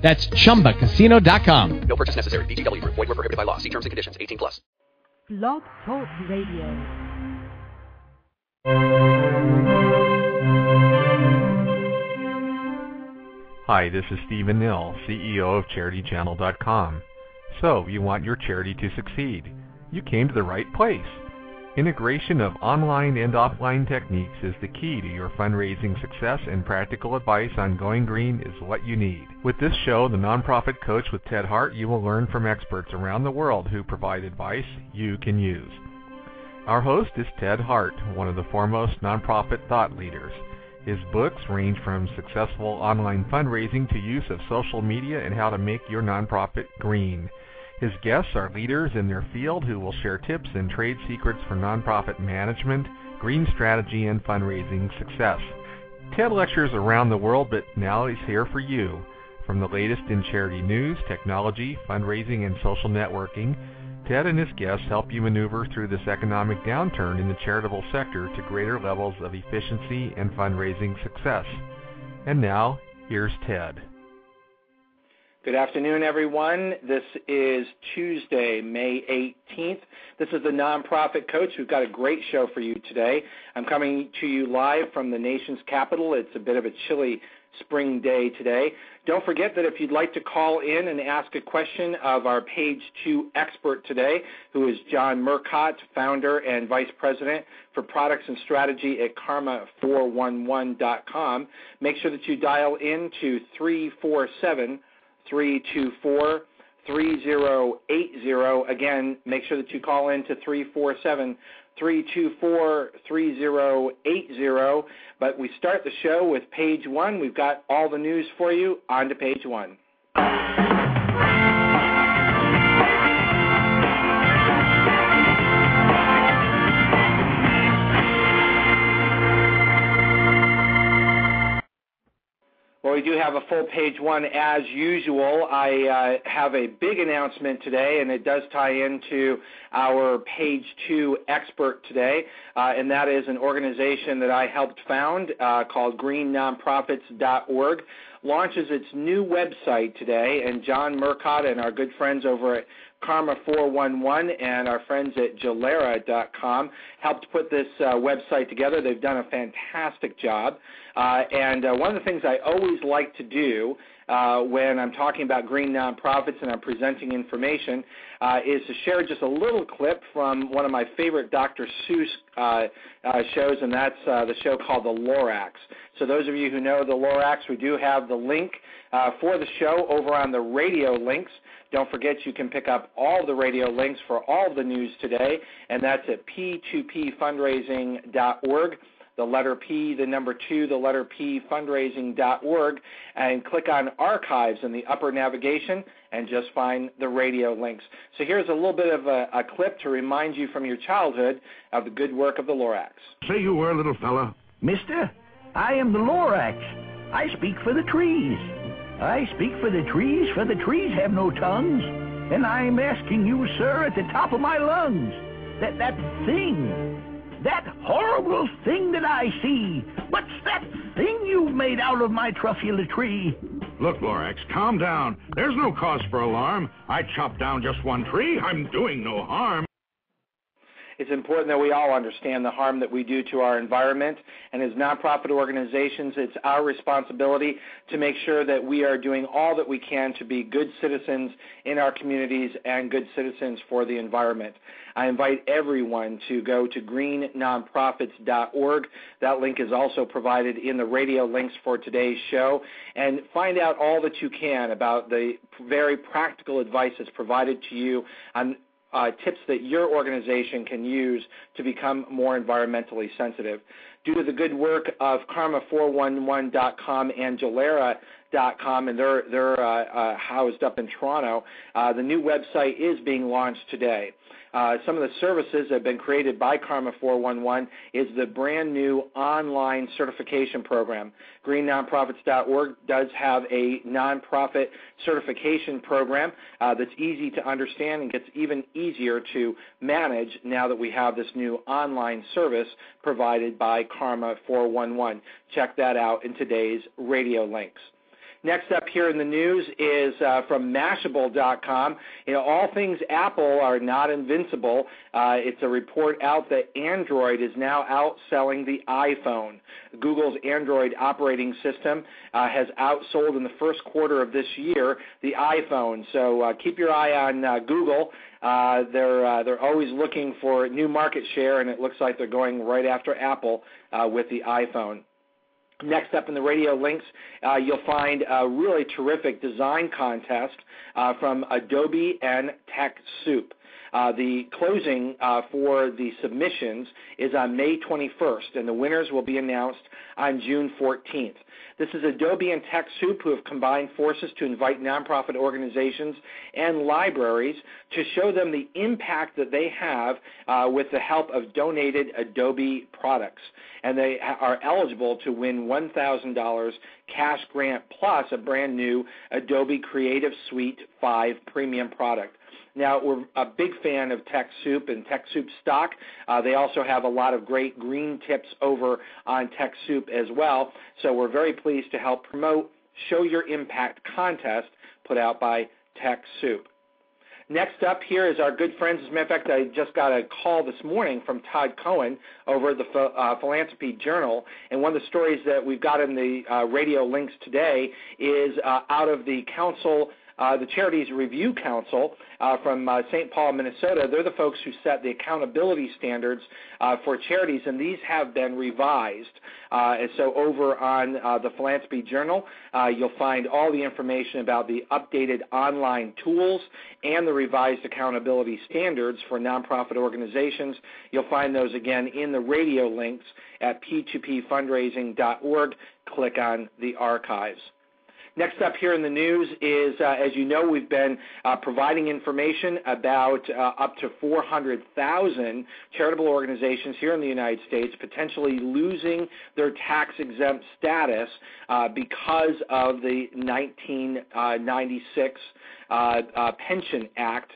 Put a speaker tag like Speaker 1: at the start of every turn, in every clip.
Speaker 1: That's chumbacasino.com.
Speaker 2: No purchase necessary. VGW Group. Void were prohibited by law. See terms and conditions. 18 plus.
Speaker 3: Blog Talk Radio.
Speaker 4: Hi, this is Stephen Nill, CEO of CharityChannel.com. So, you want your charity to succeed. You came to the right place. Integration of online and offline techniques is the key to your fundraising success, and practical advice on going green is what you need. With this show, The Nonprofit Coach with Ted Hart, you will learn from experts around the world who provide advice you can use. Our host is Ted Hart, one of the foremost nonprofit thought leaders. His books range from successful online fundraising to use of social media and how to make your nonprofit green. His guests are leaders in their field who will share tips and trade secrets for nonprofit management, green strategy, and fundraising success. Ted lectures around the world, but now he's here for you. From the latest in charity news, technology, fundraising, and social networking, Ted and his guests help you maneuver through this economic downturn in the charitable sector to greater levels of efficiency and fundraising success. And now, here's Ted.
Speaker 5: Good afternoon, everyone. This is Tuesday, May 18th. This is the Nonprofit Coach. We've got a great show for you today. I'm coming to you live from the nation's capital. It's a bit of a chilly spring day today. Don't forget that if you'd like to call in and ask a question of our page two expert today, who is John Murcott, founder and vice president for products and strategy at karma411.com, make sure that you dial in to 347 324 3080. Again, make sure that you call in to 347 324 3080. But we start the show with page one. We've got all the news for you. On to page one. We do have a full page one as usual. I uh, have a big announcement today, and it does tie into our page two expert today, uh, and that is an organization that I helped found uh, called GreenNonprofits.org. Launches its new website today, and John Murcott and our good friends over at Karma 411 and our friends at Jalera.com helped put this uh, website together. They've done a fantastic job. Uh, and uh, one of the things I always like to do uh, when I'm talking about green nonprofits and I'm presenting information uh, is to share just a little clip from one of my favorite Dr. Seuss uh, uh, shows, and that's uh, the show called The Lorax. So those of you who know The Lorax, we do have the link uh, for the show over on the radio links. Don't forget you can pick up all the radio links for all the news today, and that's at p2pfundraising.org the letter P, the number two, the letter P, fundraising.org, and click on archives in the upper navigation and just find the radio links. So here's a little bit of a, a clip to remind you from your childhood of the good work of the Lorax.
Speaker 6: Say you were, little fella.
Speaker 7: Mister, I am the Lorax. I speak for the trees. I speak for the trees, for the trees have no tongues. And I'm asking you, sir, at the top of my lungs, that that thing that horrible thing that I see. What's that thing you've made out of my truffula tree?
Speaker 6: Look, Lorax, calm down. There's no cause for alarm. I chopped down just one tree. I'm doing no harm.
Speaker 5: It's important that we all understand the harm that we do to our environment. And as nonprofit organizations, it's our responsibility to make sure that we are doing all that we can to be good citizens in our communities and good citizens for the environment. I invite everyone to go to greennonprofits.org. That link is also provided in the radio links for today's show. And find out all that you can about the very practical advice that's provided to you on uh, tips that your organization can use to become more environmentally sensitive. Due to the good work of Karma411.com and karmafo11.com, and they're they're uh, uh, housed up in Toronto. Uh, the new website is being launched today. Uh, some of the services that have been created by Karma 411 is the brand new online certification program. GreenNonprofits.org does have a nonprofit certification program uh, that's easy to understand and gets even easier to manage now that we have this new online service provided by Karma 411. Check that out in today's radio links. Next up here in the news is uh, from Mashable.com. You know, all things Apple are not invincible. Uh, it's a report out that Android is now outselling the iPhone. Google's Android operating system uh, has outsold in the first quarter of this year the iPhone. So uh, keep your eye on uh, Google. Uh, they're they're always looking for new market share, and it looks like they're going right after Apple with the iPhone. Next up in the radio links, uh, you'll find a really terrific design contest uh, from Adobe and TechSoup. Uh, the closing uh, for the submissions is on May 21st, and the winners will be announced on June 14th. This is Adobe and TechSoup who have combined forces to invite nonprofit organizations and libraries to show them the impact that they have uh, with the help of donated Adobe products. And they are eligible to win $1,000 cash grant plus a brand new Adobe Creative Suite 5 premium product. Now, we're a big fan of TechSoup and TechSoup stock. Uh, they also have a lot of great green tips over on TechSoup as well. So we're very pleased to help promote Show Your Impact contest put out by TechSoup. Next up here is our good friends. As a matter of fact, I just got a call this morning from Todd Cohen over the uh, Philanthropy Journal, and one of the stories that we've got in the uh, radio links today is uh, out of the Council the Charities Review Council uh, from uh, St. Paul, Minnesota. They're the folks who set the accountability standards uh, for charities, and these have been revised. Uh, and so over on uh, the Philanthropy Journal, you'll find all the information about the updated online tools and the revised accountability standards for nonprofit organizations. You'll find those again in the radio links at p2pfundraising.org. Click on the archives. Next up here in the news is, uh, as you know, we've been uh, providing information about uh, up to 400,000 charitable organizations here in the United States potentially losing their tax exempt status uh, because of the 1996 uh, uh, Pension Act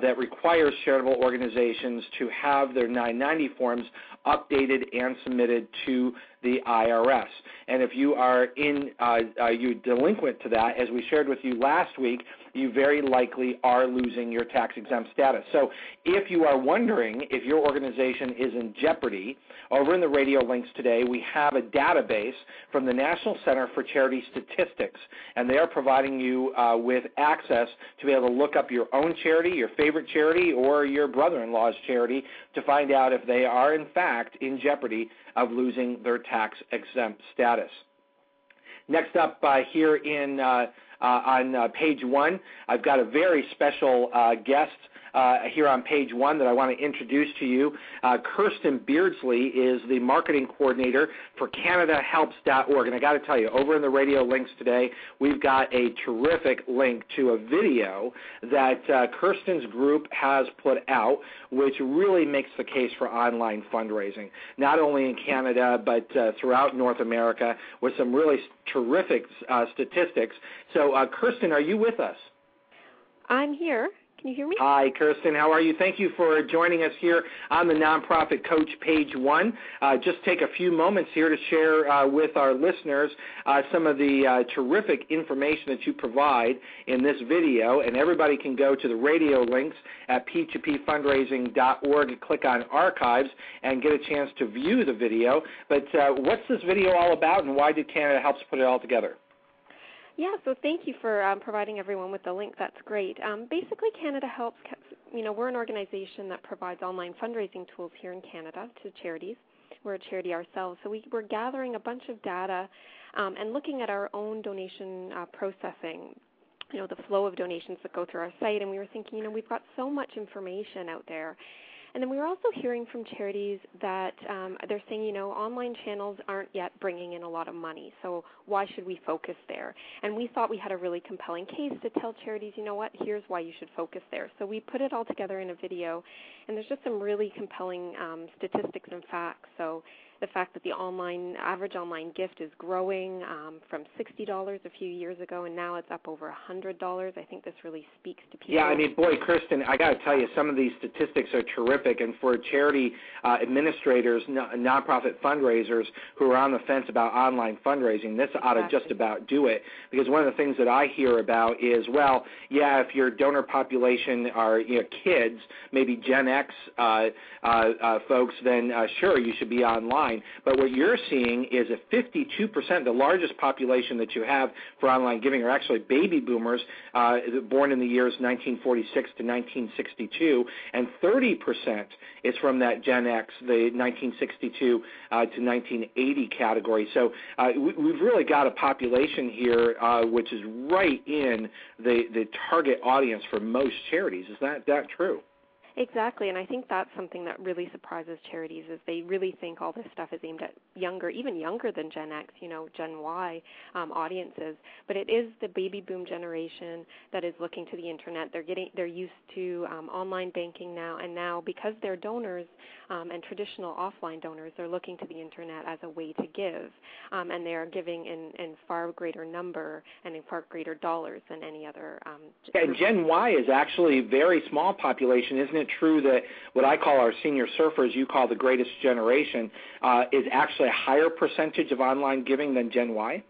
Speaker 5: that requires charitable organizations to have their 990 forms updated and submitted to the IRS. And if you are in, uh, uh, you delinquent to that, as we shared with you last week, you very likely are losing your tax exempt status. So if you are wondering if your organization is in jeopardy, over in the radio links today, we have a database from the National Center for Charity Statistics, and they are providing you uh, with access to be able to look up your own charity, your favorite charity, or your brother-in-law's charity to find out if they are in fact in jeopardy of losing their tax exempt status. Next up uh, here in uh, on uh, page one. I've got a very special uh, guest uh, here on page one that I want to introduce to you. Uh, Kirsten Beardsley is the marketing coordinator for CanadaHelps.org. And I got to tell you, over in the radio links today, we've got a terrific link to a video that uh, Kirsten's group has put out, which really makes the case for online fundraising, not only in Canada, but uh, throughout North America, with some really terrific uh, statistics. So, uh, Kirsten, are you with us?
Speaker 8: I'm here. Can you hear me?
Speaker 5: Hi, Kirsten. How are you? Thank you for joining us here on the Nonprofit Coach page one. Uh, just take a few moments here to share uh, with our listeners uh, some of the uh, terrific information that you provide in this video. And everybody can go to the radio links at p2pfundraising.org and click on archives and get a chance to view the video. But uh, what's this video all about and why did Canada Helps put it all together?
Speaker 8: Yeah, so thank you for um, providing everyone with the link. That's great. Um, basically, Canada Helps, you know, we're an organization that provides online fundraising tools here in Canada to charities. We're a charity ourselves, so we, we're gathering a bunch of data um, and looking at our own donation uh, processing, you know, the flow of donations that go through our site. And we were thinking, you know, we've got so much information out there And then we were also hearing from charities that um, they're saying, you know, online channels aren't yet bringing in a lot of money, so why should we focus there? And we thought we had a really compelling case to tell charities, you know what, here's why you should focus there. So we put it all together in a video, and there's just some really compelling um, statistics and facts. So the fact that the online average online gift is growing um, from sixty dollars a few years ago, and now it's up over a hundred dollars. I think this really speaks to people.
Speaker 5: Yeah, I mean, boy, Kristen, I got to tell you, some of these statistics are terrific, and for charity uh, administrators, no, nonprofit fundraisers who are on the fence about online fundraising, this ought to just about do it. Because one of the things that I hear about is, well, yeah, if your donor population are you know kids, maybe Gen X uh, uh, uh, folks, then uh, sure you should be online online. But what you're seeing is a 52%, the largest population that you have for online giving are actually baby boomers uh, born in the years 1946 to 1962, and 30% is from that Gen X, the 1962 uh, to 1980 category. So uh, we, we've really got a population here uh, which is right in the, the target audience for most charities. Is that that true?
Speaker 8: Exactly, and I think that's something that really surprises charities is they really think all this stuff is aimed at younger, even younger than Gen X, you know, Gen Y um, audiences. But it is the baby boom generation that is looking to the internet. They're getting, they're used to um, online banking now, and now because they're donors um, and traditional offline donors, they're looking to the internet as a way to give, um, and they are giving in, in far greater number and in far greater dollars than any other. Um,
Speaker 5: and Gen Y is actually a very small population, isn't it? True that what I call our senior surfers, you call the greatest generation, uh, is actually a higher percentage of online giving than Gen Y?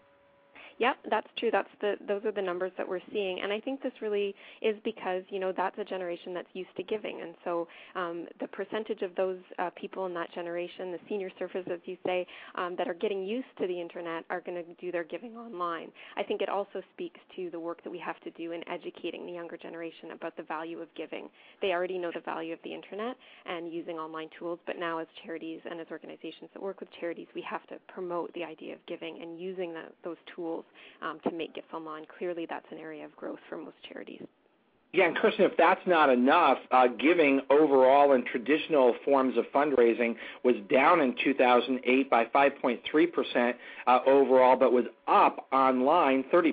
Speaker 8: Yep, that's true. That's the those are the numbers that we're seeing, and I think this really is because you know that's a generation that's used to giving, and so um, the percentage of those uh, people in that generation, the senior surfers, as you say, um, that are getting used to the internet, are going to do their giving online. I think it also speaks to the work that we have to do in educating the younger generation about the value of giving. They already know the value of the internet and using online tools, but now as charities and as organizations that work with charities, we have to promote the idea of giving and using the, those tools um, to make gifts online. Clearly, that's an area of growth for most charities.
Speaker 5: Yeah, and Kristen, if that's not enough, uh, giving overall in traditional forms of fundraising was down in 2008 by 5.3% uh, overall, but was up online 30%.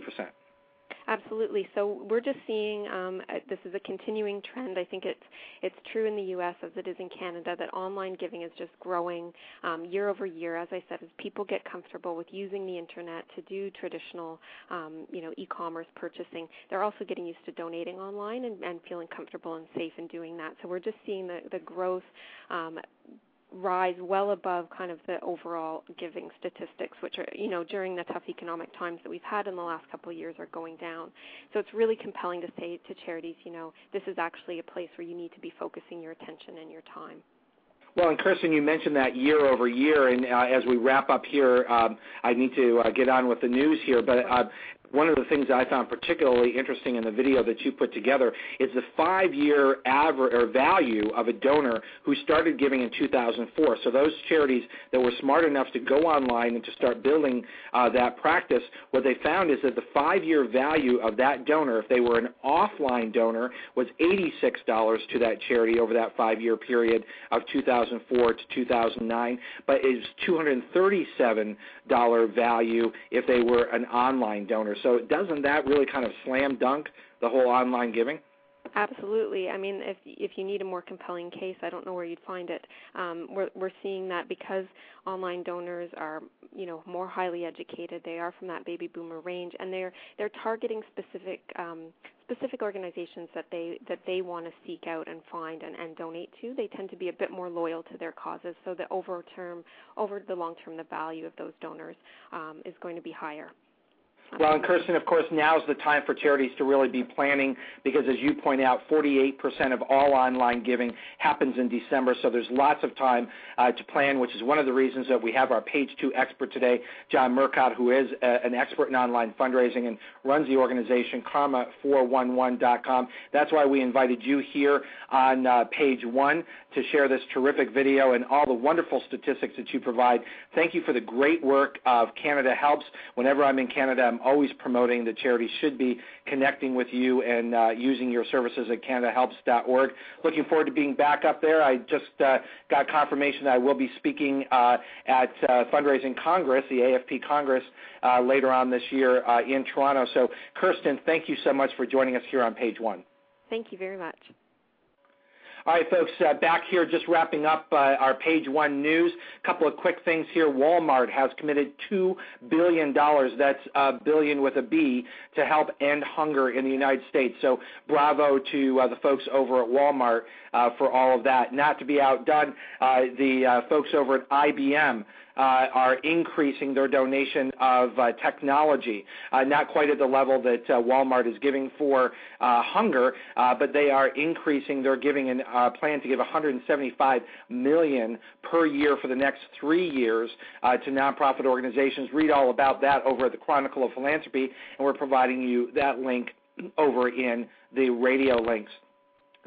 Speaker 8: Absolutely. So we're just seeing um, this is a continuing trend. I think it's it's true in the U.S. as it is in Canada that online giving is just growing um, year over year. As I said, as people get comfortable with using the internet to do traditional, um, you know, e-commerce purchasing, they're also getting used to donating online and, and feeling comfortable and safe in doing that. So we're just seeing the the growth um, rise well above kind of the overall giving statistics, which are, you know, during the tough economic times that we've had in the last couple of years are going down. So it's really compelling to say to charities, you know, this is actually a place where you need to be focusing your attention and your time.
Speaker 5: Well, and Kristen, you mentioned that year over year, and uh, as we wrap up here, um, I need to uh, get on with the news here. But uh, one of the things I found particularly interesting in the video that you put together is the five-year average or value of a donor who started giving in 2004. So those charities that were smart enough to go online and to start building uh, that practice, what they found is that the five-year value of that donor, if they were an offline donor, was $86 to that charity over that five-year period of 2004 to 2009, but is $237 value if they were an online donor. So doesn't that really kind of slam dunk the whole online giving?
Speaker 8: Absolutely. I mean, if if you need a more compelling case, I don't know where you'd find it. Um, we're we're seeing that because online donors are, you know, more highly educated. They are from that baby boomer range, and they're they're targeting specific um, specific organizations that they that they want to seek out and find and, and donate to. They tend to be a bit more loyal to their causes, so the over term, over the long term, the value of those donors um, is going to be higher.
Speaker 5: Well, and Kirsten, of course, now's the time for charities to really be planning because, as you point out, 48% of all online giving happens in December, so there's lots of time uh, to plan, which is one of the reasons that we have our page two expert today, John Murcott, who is a, uh, an expert in online fundraising and runs the organization karma411.com. That's why we invited you here on uh, page one to share this terrific video and all the wonderful statistics that you provide. Thank you for the great work of Canada Helps. Whenever I'm in Canada, I'm always promoting that charities should be connecting with you and uh, using your services at CanadaHelps.org. Looking forward to being back up there. I just uh, got confirmation that I will be speaking uh, at uh, Fundraising Congress, the AFP Congress, uh, later on this year uh, in Toronto. So, Kirsten, thank you so much for joining us here on page one.
Speaker 8: Thank you very much.
Speaker 5: All right, folks, uh, back here just wrapping up uh, our page one news. A couple of quick things here. Walmart has committed $2 billion, that's a billion with a B, to help end hunger in the United States. So bravo to uh, the folks over at Walmart uh, for all of that. Not to be outdone, uh, the uh, folks over at IBM Uh, are increasing their donation of uh, technology, uh, not quite at the level that uh, Walmart is giving for uh, hunger, but they are increasing. They're giving a plan to give 175 million per year for the next three years to nonprofit organizations. Read all about that over at the Chronicle of Philanthropy, and we're providing you that link over in the radio links.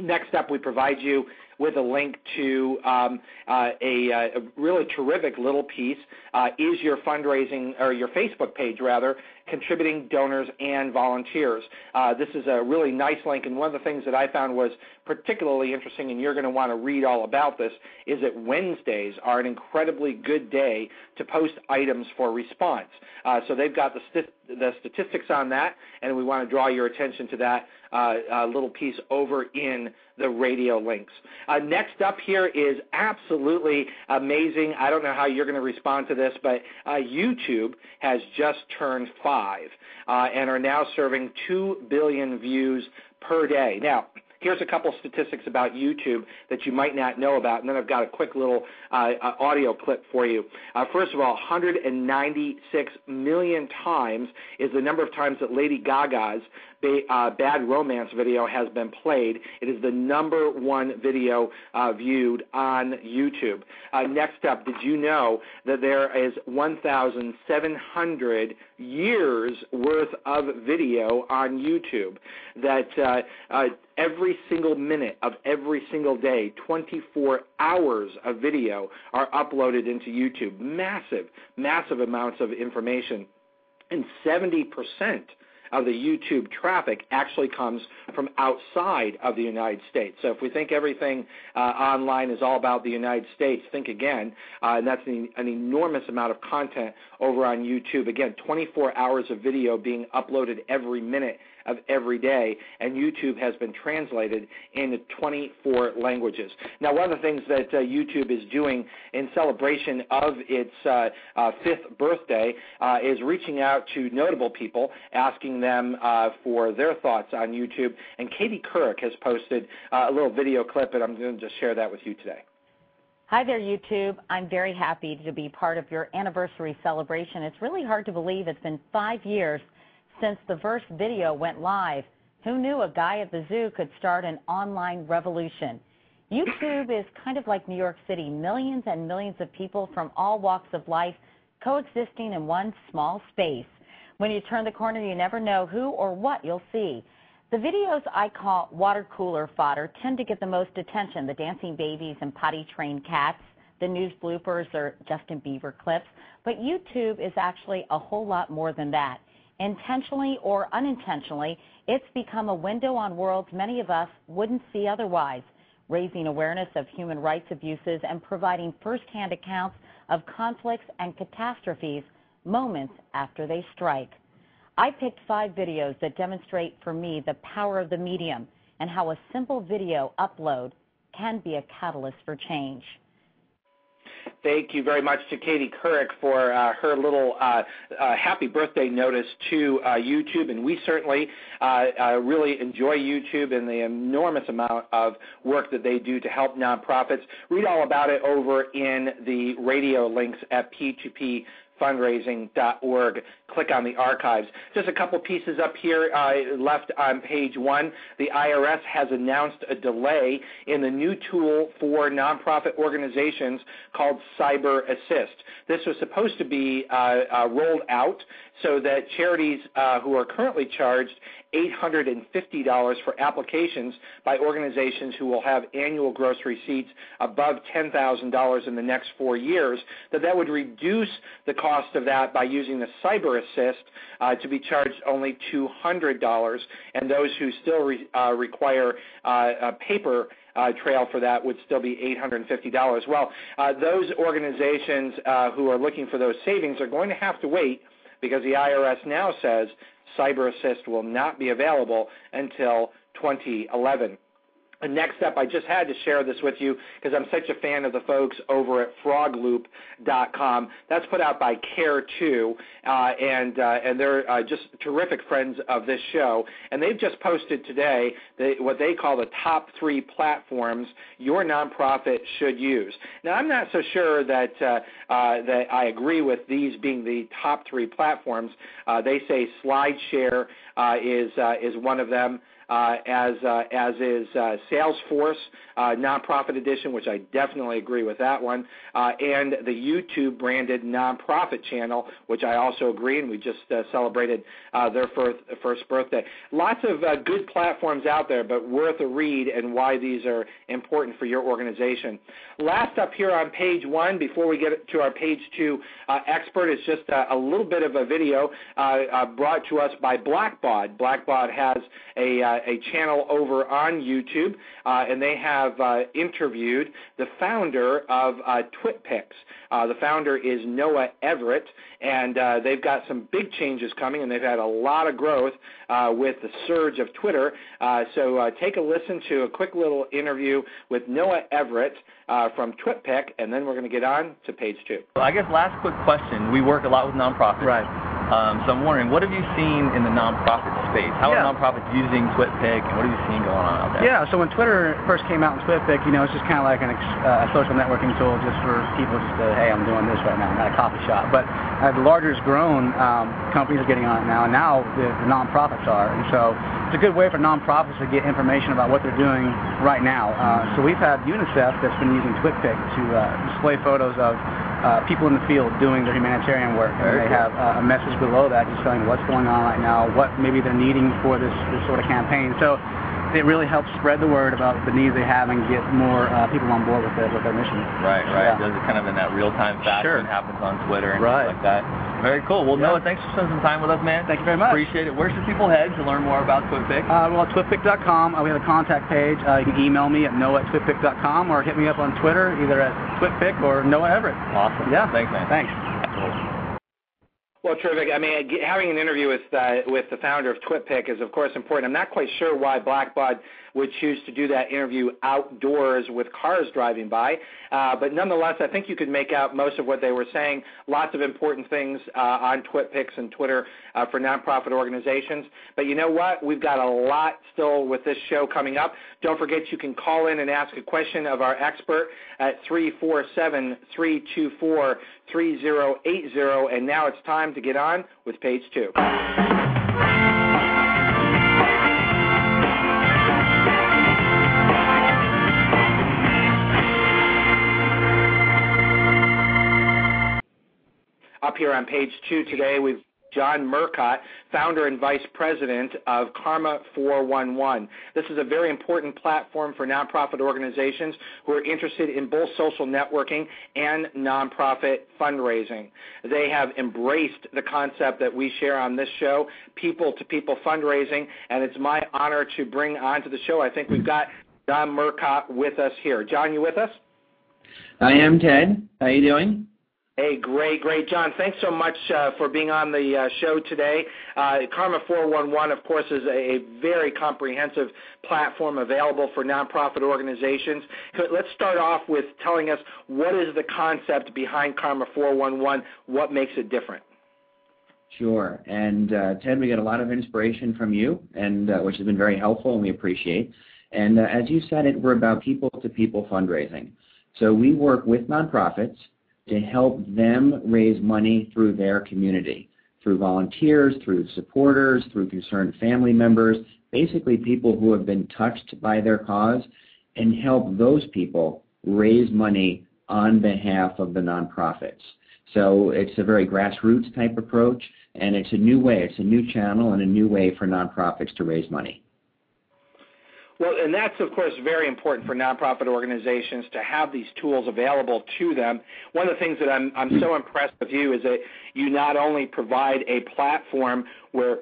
Speaker 5: Next up, we provide you with a link to um, uh, a, uh, a, really terrific little piece. Uh, is your fundraising or your Facebook page rather contributing donors and volunteers? Uh, this is a really nice link, and one of the things that I found was particularly interesting, and you're going to want to read all about this, is that Wednesdays are an incredibly good day to post items for response. Uh, so they've got the, st- the statistics on that, and we want to draw your attention to that uh, little piece over in the radio links. Uh, next up here is absolutely amazing. I don't know how you're going to respond to this, but uh, YouTube has just turned five uh, and are now serving 2 billion views per day. Now, Here's a couple statistics about YouTube that you might not know about, and then I've got a quick little uh, uh, audio clip for you. Uh, first of all, 196 million times is the number of times that Lady Gaga's uh, Bad Romance video has been played. It is the number one video uh, viewed on YouTube. Uh, next up, did you know that there is 1,700 years worth of video on YouTube? That uh, uh, every single minute of every single day, 24 hours of video are uploaded into YouTube. Massive, massive amounts of information. And 70% of the YouTube traffic actually comes from outside of the United States. So if we think everything uh, online is all about the United States, think again, uh, and that's an, an enormous amount of content over on YouTube. Again, 24 hours of video being uploaded every minute of every day, and YouTube has been translated into 24 languages. Now, one of the things that uh, YouTube is doing in celebration of its uh, uh, fifth birthday uh, is reaching out to notable people, asking them uh, for their thoughts on YouTube. And Katie Couric has posted uh, a little video clip, and I'm going to just share that with you today.
Speaker 9: Hi there, YouTube. I'm very happy to be part of your anniversary celebration. It's really hard to believe it's been five years since the first video went live. Who knew a guy at the zoo could start an online revolution? YouTube is kind of like New York City, millions and millions of people from all walks of life coexisting in one small space. When you turn the corner, you never know who or what you'll see. The videos I call water cooler fodder tend to get the most attention the dancing babies and potty trained cats, the news bloopers or Justin Bieber clips. But YouTube is actually a whole lot more than that intentionally or unintentionally, it's become a window on worlds many of us wouldn't see otherwise, raising awareness of human rights abuses and providing firsthand accounts of conflicts and catastrophes moments after they strike. I picked five videos that demonstrate for me the power of the medium and how a simple video upload can be a catalyst for change.
Speaker 5: Thank you very much to Katie Couric for uh, her little uh, uh, happy birthday notice to uh, YouTube, and we certainly uh, uh, really enjoy YouTube and the enormous amount of work that they do to help nonprofits. Read all about it over in the radio links at P2P fundraising.org. Click on the archives. Just a couple pieces up here uh, left on page one. The IRS has announced a delay in the new tool for nonprofit organizations called Cyber Assist. This was supposed to be uh, uh, rolled out so that charities uh, who are currently charged $850 for applications by organizations who will have annual gross receipts above $10,000 in the next four years, that that would reduce the cost of that by using the Cyber Assist uh, to be charged only $200, and those who still re, uh, require uh, a paper uh, trail for that would still be $850. Well, uh, those organizations uh, who are looking for those savings are going to have to wait because the IRS now says Cyber Assist will not be available until 2011. Next up, I just had to share this with you because I'm such a fan of the folks over at frogloop.com. That's put out by Care2, uh, and, uh, and they're uh, just terrific friends of this show. And they've just posted today the, what they call the top three platforms your nonprofit should use. Now, I'm not so sure that, uh, uh, that I agree with these being the top three platforms. Uh, they say SlideShare is, is one of them. Uh, as uh, as is uh, Salesforce uh, nonprofit edition, which I definitely agree with that one, uh, and the YouTube branded nonprofit channel, which I also agree, and we just uh, celebrated their first first birthday. Lots of good platforms out there, but worth a read and why these are important for your organization. Last up here on page one, before we get to our page two expert, is just a, a little bit of a video brought to us by Blackbaud. Blackbaud has a a channel over on YouTube, uh, and they have uh, interviewed the founder of uh, TwitPics. Uh, the founder is Noah Everett, and uh, they've got some big changes coming, and they've had a lot of growth uh, with the surge of Twitter. Uh, so uh, take a listen to a quick little interview with Noah Everett uh, from TwitPic, and then we're going to get on to page two.
Speaker 10: Well, I guess last quick question. We work a lot with nonprofits.
Speaker 5: Right.
Speaker 10: Um, so I'm wondering, what have you seen in the nonprofit space? How yeah. are nonprofits using TwitPic, and what have you seen going on out there?
Speaker 11: Yeah, so when Twitter first came out in TwitPic, you know, it's just kind of like an, uh, a social networking tool just for people just to, hey, I'm doing this right now. I'm at a coffee shop. But uh, the larger it's grown, um, companies are getting on it now, and now the, the nonprofits are. And so it's a good way for nonprofits to get information about what they're doing right now. Uh, so we've had UNICEF that's been using TwitPic to uh, display photos of uh, people in the field doing their humanitarian work. And they have uh, a message below that just telling what's going on right now, what maybe they're needing for this, this sort of campaign. So it really helps spread the word about the needs they have and get more uh, people on board with, it, with their mission.
Speaker 10: Right, right. Yeah. Does it kind of in that real-time fashion.
Speaker 11: Sure.
Speaker 10: It happens on Twitter and
Speaker 11: right.
Speaker 10: stuff like that. Very cool. Well, yeah. Noah, thanks for spending some time with us, man.
Speaker 11: Thank you very much.
Speaker 10: Appreciate it. Where should people head to learn more about TwitPic?
Speaker 11: Uh, well, twitpic.com. Uh, we have a contact page. Uh, you can email me at noah at twitpic.com or hit me up on Twitter, either at twitpic or Noah Everett.
Speaker 10: Awesome.
Speaker 11: Yeah.
Speaker 10: Thanks, man.
Speaker 11: Thanks.
Speaker 10: Cool.
Speaker 5: Well, terrific. I mean, having an interview with uh, with the founder of TwitPic is, of course, important. I'm not quite sure why Blackbaud would choose to do that interview outdoors with cars driving by, uh, but nonetheless, I think you could make out most of what they were saying. Lots of important things uh, on TwitPics and Twitter uh, for nonprofit organizations. But you know what? We've got a lot still with this show coming up. Don't forget you can call in and ask a question of our expert at 347 324 3080. And now it's time to get on with page two. Up here on page two today, we've John Murcott, founder and vice president of Karma 411. This is a very important platform for nonprofit organizations who are interested in both social networking and nonprofit fundraising. They have embraced the concept that we share on this show, people to people fundraising, and it's my honor to bring onto the show. I think we've got John Murcott with us here. John, you with us?
Speaker 12: I am Ted. How are you doing?
Speaker 5: Hey, great, great. John, thanks so much uh, for being on the uh, show today. Uh, Karma 411, of course, is a, a, very comprehensive platform available for nonprofit organizations. Let's start off with telling us what is the concept behind Karma 411, what makes it different?
Speaker 12: Sure. And uh, Ted, we get a lot of inspiration from you, and uh, which has been very helpful, and we appreciate. And uh, as you said it, we're about people-to-people fundraising. So we work with nonprofits to help them raise money through their community, through volunteers, through supporters, through concerned family members, basically people who have been touched by their cause, and help those people raise money on behalf of the nonprofits. So it's a very grassroots type approach, and it's a new way. It's a new channel and a new way for nonprofits to raise money.
Speaker 5: Well, and that's of course very important for nonprofit organizations to have these tools available to them. One of the things that I'm I'm so impressed with you is that you not only provide a platform where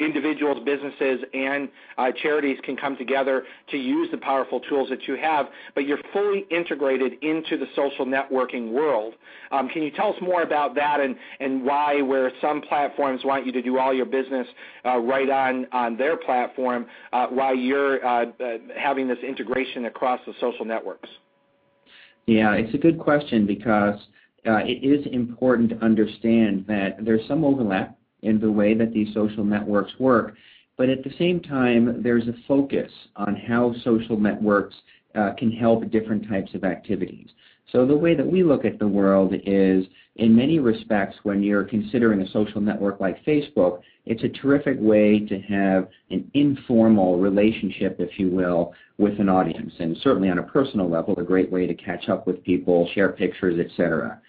Speaker 5: individuals, businesses, and uh, charities can come together to use the powerful tools that you have, but you're fully integrated into the social networking world. Um, can you tell us more about that and, and why, where some platforms want you to do all your business uh, right on, on their platform, uh, why you're uh, uh, having this integration across the social networks?
Speaker 12: Yeah, it's a good question because uh, it is important to understand that there's some overlap in the way that these social networks work. But at the same time, there's a focus on how social networks uh, can help different types of activities. So the way that we look at the world is, in many respects, when you're considering a social network like Facebook, it's a terrific way to have an informal relationship, if you will, with an audience. And certainly on a personal level, a great way to catch up with people, share pictures, etc.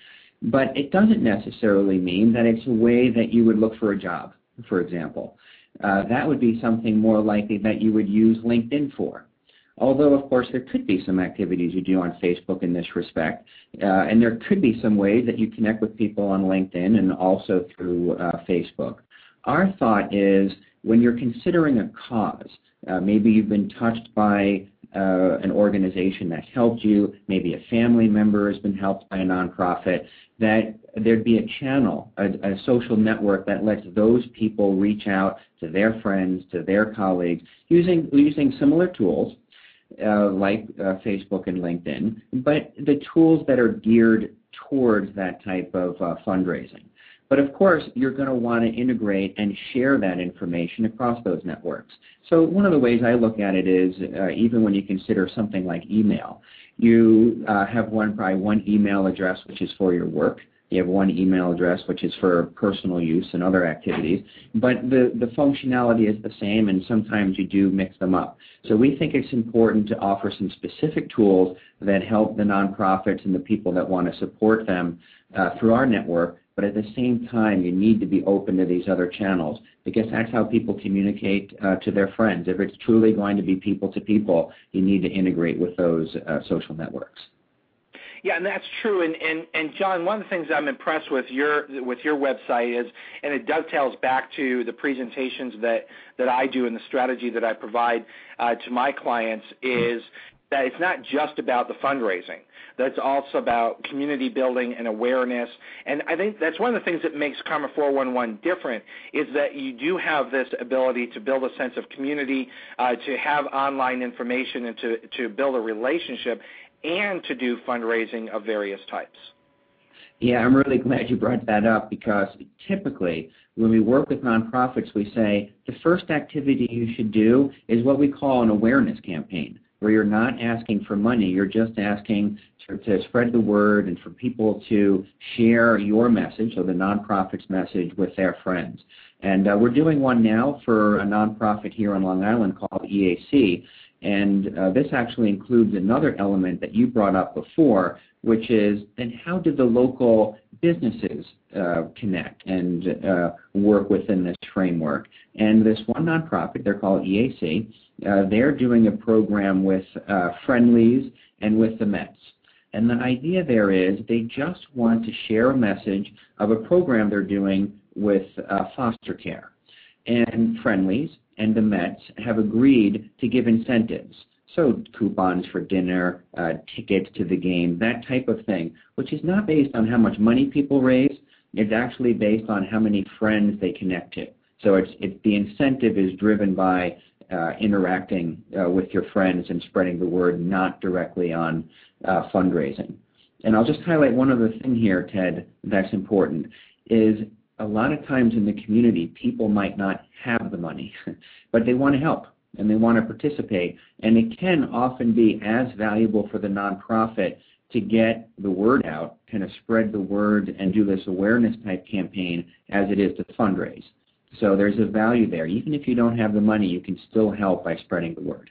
Speaker 12: But it doesn't necessarily mean that it's a way that you would look for a job, for example. Uh, that would be something more likely that you would use LinkedIn for. Although, of course, there could be some activities you do on Facebook in this respect, uh, and there could be some ways that you connect with people on LinkedIn and also through uh, Facebook. Our thought is when you're considering a cause, uh, maybe you've been touched by uh, an organization that helped you, maybe a family member has been helped by a nonprofit, that there'd be a channel, a, a, social network that lets those people reach out to their friends, to their colleagues, using using similar tools uh, like uh, Facebook and LinkedIn, but the tools that are geared towards that type of uh, fundraising. But of course, you're going to want to integrate and share that information across those networks. So one of the ways I look at it is uh, even when you consider something like email, you uh, have one probably one email address which is for your work. You have one email address which is for personal use and other activities, but the, the functionality is the same and sometimes you do mix them up. So we think it's important to offer some specific tools that help the nonprofits and the people that want to support them uh, through our network but at the same time, you need to be open to these other channels because that's how people communicate uh, to their friends. If it's truly going to be people to people, you need to integrate with those uh, social networks.
Speaker 5: Yeah, and that's true. And, and and John, one of the things I'm impressed with your with your website is, and it dovetails back to the presentations that that I do and the strategy that I provide uh, to my clients is that it's not just about the fundraising. That's also about community building and awareness. And I think that's one of the things that makes Karma 411 different is that you do have this ability to build a sense of community, uh, to have online information, and to, to build a relationship, and to do fundraising of various types.
Speaker 12: Yeah, I'm really glad you brought that up because typically when we work with nonprofits, we say the first activity you should do is what we call an awareness campaign where you're not asking for money, you're just asking to, to spread the word and for people to share your message, so the nonprofit's message, with their friends. And uh, we're doing one now for a nonprofit here on Long Island called EAC. And uh, this actually includes another element that you brought up before, which is then how do the local businesses uh, connect and uh, work within this framework? And this one nonprofit, they're called EAC, uh, they're doing a program with uh, Friendly's and with the Mets. And the idea there is they just want to share a message of a program they're doing with uh, foster care. And Friendly's and the Mets have agreed to give incentives. So coupons for dinner, uh, tickets to the game, that type of thing, which is not based on how much money people raise. It's actually based on how many friends they connect to. So it's, it's the incentive is driven by uh, interacting uh, with your friends and spreading the word, not directly on uh, fundraising. And I'll just highlight one other thing here, Ted, that's important, is a lot of times in the community, people might not have the money, but they want to help and they want to participate. And it can often be as valuable for the nonprofit to get the word out, kind of spread the word and do this awareness type campaign as it is to fundraise. So there's a value there. Even if you don't have the money, you can still help by spreading the word.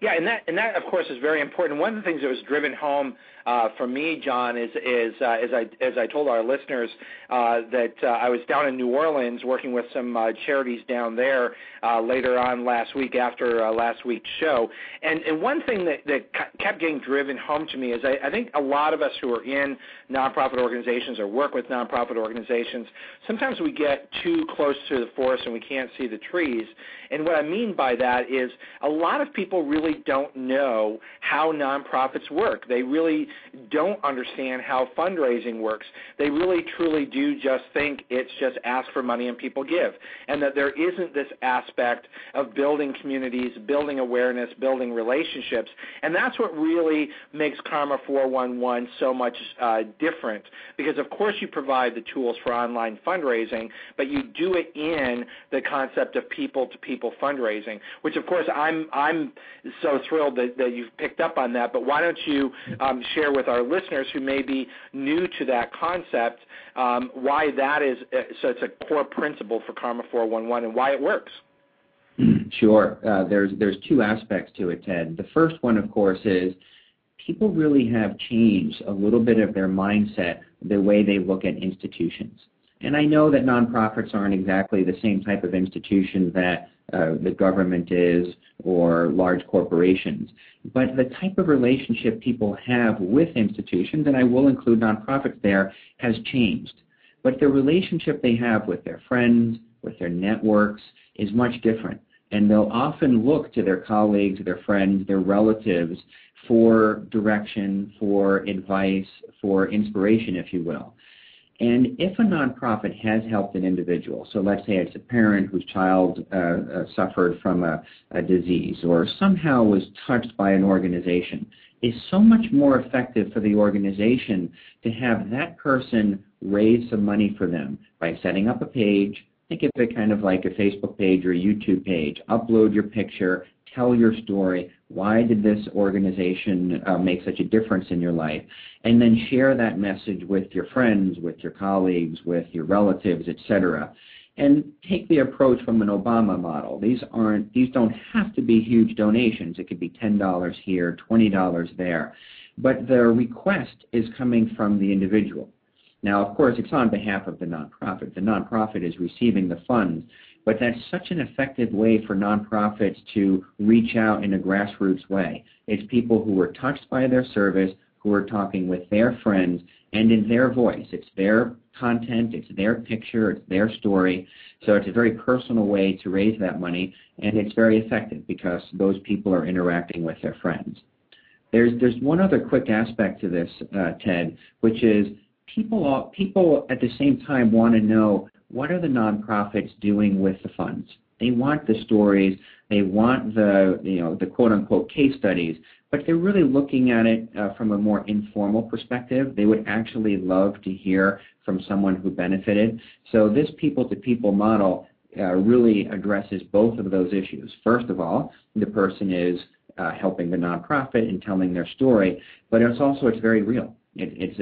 Speaker 5: Yeah, and that and that of course is very important. One of the things that was driven home uh, for me, John, is is uh, as I as I told our listeners uh, that uh, I was down in New Orleans working with some uh, charities down there uh, later on last week after uh, last week's show, and and one thing that that kept getting driven home to me is I, I think a lot of us who are in nonprofit organizations or work with nonprofit organizations sometimes we get too close to the forest and we can't see the trees, and what I mean by that is a lot of people really don't know how nonprofits work. They really don't understand how fundraising works. They really truly do just think it's just ask for money and people give, and that there isn't this aspect of building communities, building awareness, building relationships, and that's what really makes Karma 411 so much uh, different. Because of course you provide the tools for online fundraising, but you do it in the concept of people-to-people fundraising, which of course I'm I'm so thrilled that, that you've picked up on that. But why don't you um, share with our listeners who may be new to that concept um, why that is uh, such a core principle for Karma 411 and why it works.
Speaker 12: Sure. Uh, there's there's two aspects to it, Ted. The first one, of course, is people really have changed a little bit of their mindset, the way they look at institutions. And I know that nonprofits aren't exactly the same type of institution that uh, the government is or large corporations. But the type of relationship people have with institutions, and I will include nonprofits there, has changed. But the relationship they have with their friends, with their networks, is much different. And they'll often look to their colleagues, their friends, their relatives for direction, for advice, for inspiration, if you will. And if a nonprofit has helped an individual, so let's say it's a parent whose child uh, uh, suffered from a, a disease or somehow was touched by an organization, it's so much more effective for the organization to have that person raise some money for them by setting up a page, think of it kind of like a Facebook page or a YouTube page. Upload your picture, tell your story. Why did this organization uh, make such a difference in your life? And then share that message with your friends, with your colleagues, with your relatives, etc. And take the approach from an Obama model. These aren't these don't have to be huge donations. It could be $10 here, $20 there. But the request is coming from the individual. Now, of course, it's on behalf of the nonprofit. The nonprofit is receiving the funds, but that's such an effective way for nonprofits to reach out in a grassroots way. It's people who were touched by their service, who are talking with their friends, and in their voice. It's their content, it's their picture, it's their story. So it's a very personal way to raise that money, and it's very effective because those people are interacting with their friends. There's, there's one other quick aspect to this, uh, Ted, which is people, people at the same time want to know what are the nonprofits doing with the funds. They want the stories, they want the you know the quote unquote case studies, but they're really looking at it uh, from a more informal perspective. They would actually love to hear from someone who benefited. So this people-to-people model uh, really addresses both of those issues. First of all, the person is uh, helping the nonprofit and telling their story, but it's also it's very real. It,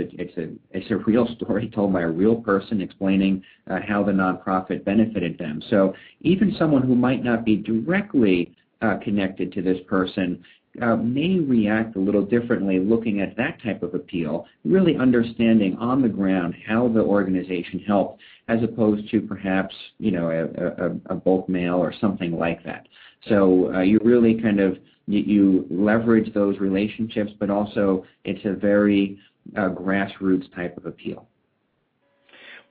Speaker 12: it's a real story told by a real person explaining uh, how the nonprofit benefited them. So even someone who might not be directly uh, connected to this person uh, may react a little differently looking at that type of appeal, really understanding on the ground how the organization helped as opposed to perhaps you know a, a, a bulk mail or something like that. So uh, you really kind of you, you leverage those relationships, but also it's a very grassroots type of appeal.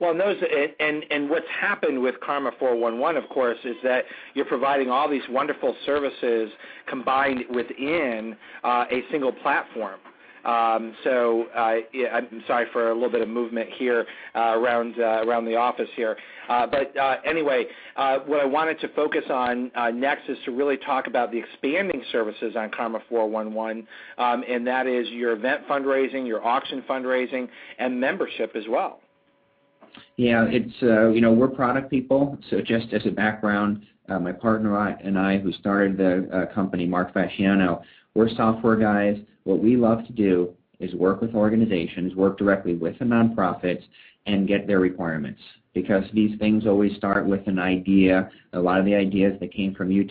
Speaker 5: Well, those and and what's happened with Karma 411, of course, is that you're providing all these wonderful services combined within uh, a single platform. Um, so uh, yeah, I'm sorry for a little bit of movement here uh, around uh, around the office here. Uh, but uh, anyway, uh, what I wanted to focus on next is to really talk about the expanding services on Karma 411, um, and that is your event fundraising, your auction fundraising, and membership as well.
Speaker 12: Yeah, it's you know we're product people. So just as a background, my partner and I, who started the company, Mark Fasciano, we're software guys. What we love to do is work with organizations, work directly with the nonprofits, and get their requirements. Because these things always start with an idea, a lot of the ideas that came from you.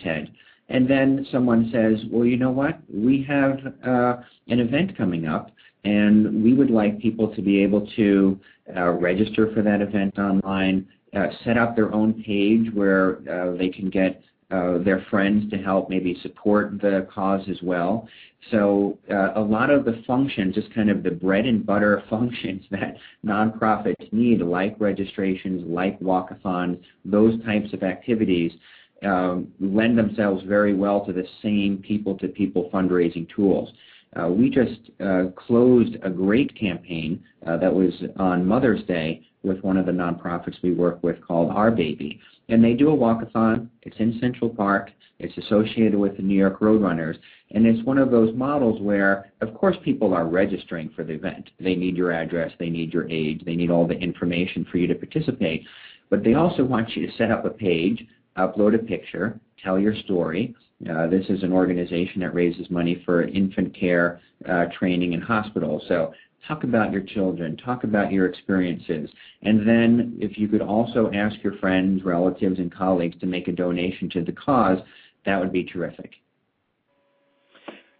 Speaker 12: And then someone says, well, you know what? We have uh, an event coming up, and we would like people to be able to uh, register for that event online, uh, set up their own page where uh, they can get uh, their friends to help maybe support the cause as well. So uh, a lot of the functions, just kind of the bread and butter functions that nonprofits need, like registrations, like walkathons, those types of activities, um, lend themselves very well to the same people-to-people fundraising tools. Uh, we just uh, closed a great campaign uh, that was on Mother's Day with one of the nonprofits we work with called Our Baby. And they do a walkathon. It's in Central Park. It's associated with the New York Roadrunners. And it's one of those models where, of course, people are registering for the event. They need your address. They need your age. They need all the information for you to participate. But they also want you to set up a page, upload a picture, tell your story. Uh, this is an organization that raises money for infant care uh, training in hospitals. So talk about your children, talk about your experiences, and then if you could also ask your friends, relatives, and colleagues to make a donation to the cause, that would be terrific.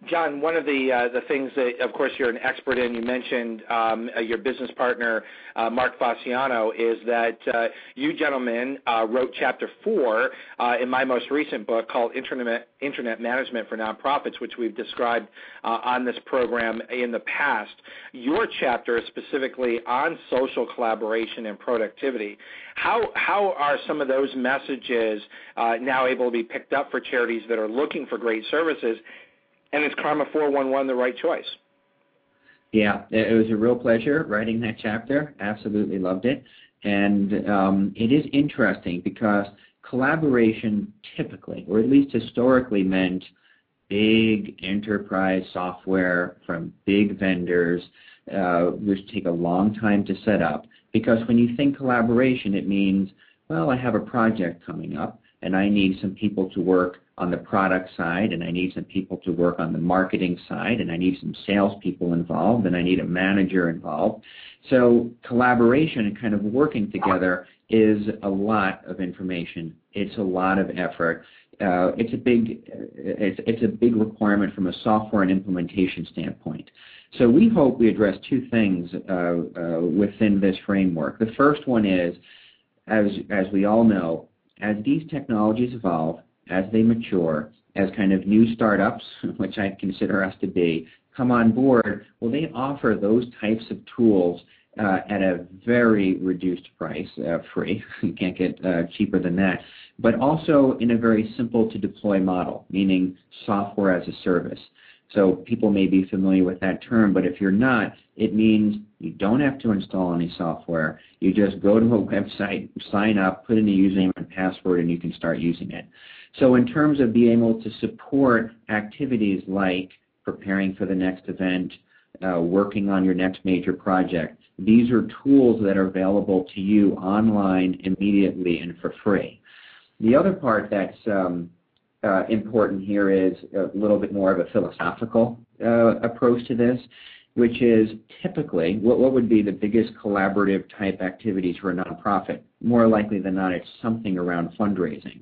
Speaker 5: John, one of the uh, the things that, of course, you're an expert in. You mentioned um, uh, your business partner, uh, Mark Fasciano, is that you gentlemen wrote chapter four in my most recent book called Internet Internet Management for Nonprofits, which we've described on this program in the past. Your chapter is specifically on social collaboration and productivity. How how are some of those messages now able to be picked up for charities that are looking for great services? And is Karma 411 the right choice?
Speaker 12: Yeah, it was a real pleasure writing that chapter. Absolutely loved it. And um, it is interesting because collaboration typically, or at least historically, meant big enterprise software from big vendors, uh, which take a long time to set up. Because when you think collaboration, it means, well, I have a project coming up and I need some people to work on the product side, and I need some people to work on the marketing side, and I need some salespeople involved, and I need a manager involved. So collaboration and kind of working together is a lot of information. It's a lot of effort. Uh, it's a big it's, it's a big requirement from a software and implementation standpoint. So we hope we address two things uh, uh, within this framework. The first one is, as as we all know, as these technologies evolve, as they mature, as kind of new startups, which I consider us to be, come on board, well, they offer those types of tools uh, at a very reduced price, uh, free. you can't get uh, cheaper than that. But also in a very simple to deploy model, meaning software as a service. So people may be familiar with that term, but if you're not, it means you don't have to install any software. You just go to a website, sign up, put in a username and password, and you can start using it. So in terms of being able to support activities like preparing for the next event, uh, working on your next major project, these are tools that are available to you online immediately and for free. The other part that's um, uh, important here is a little bit more of a philosophical uh, approach to this, which is typically what, what would be the biggest collaborative type activities for a nonprofit? More likely than not, it's something around fundraising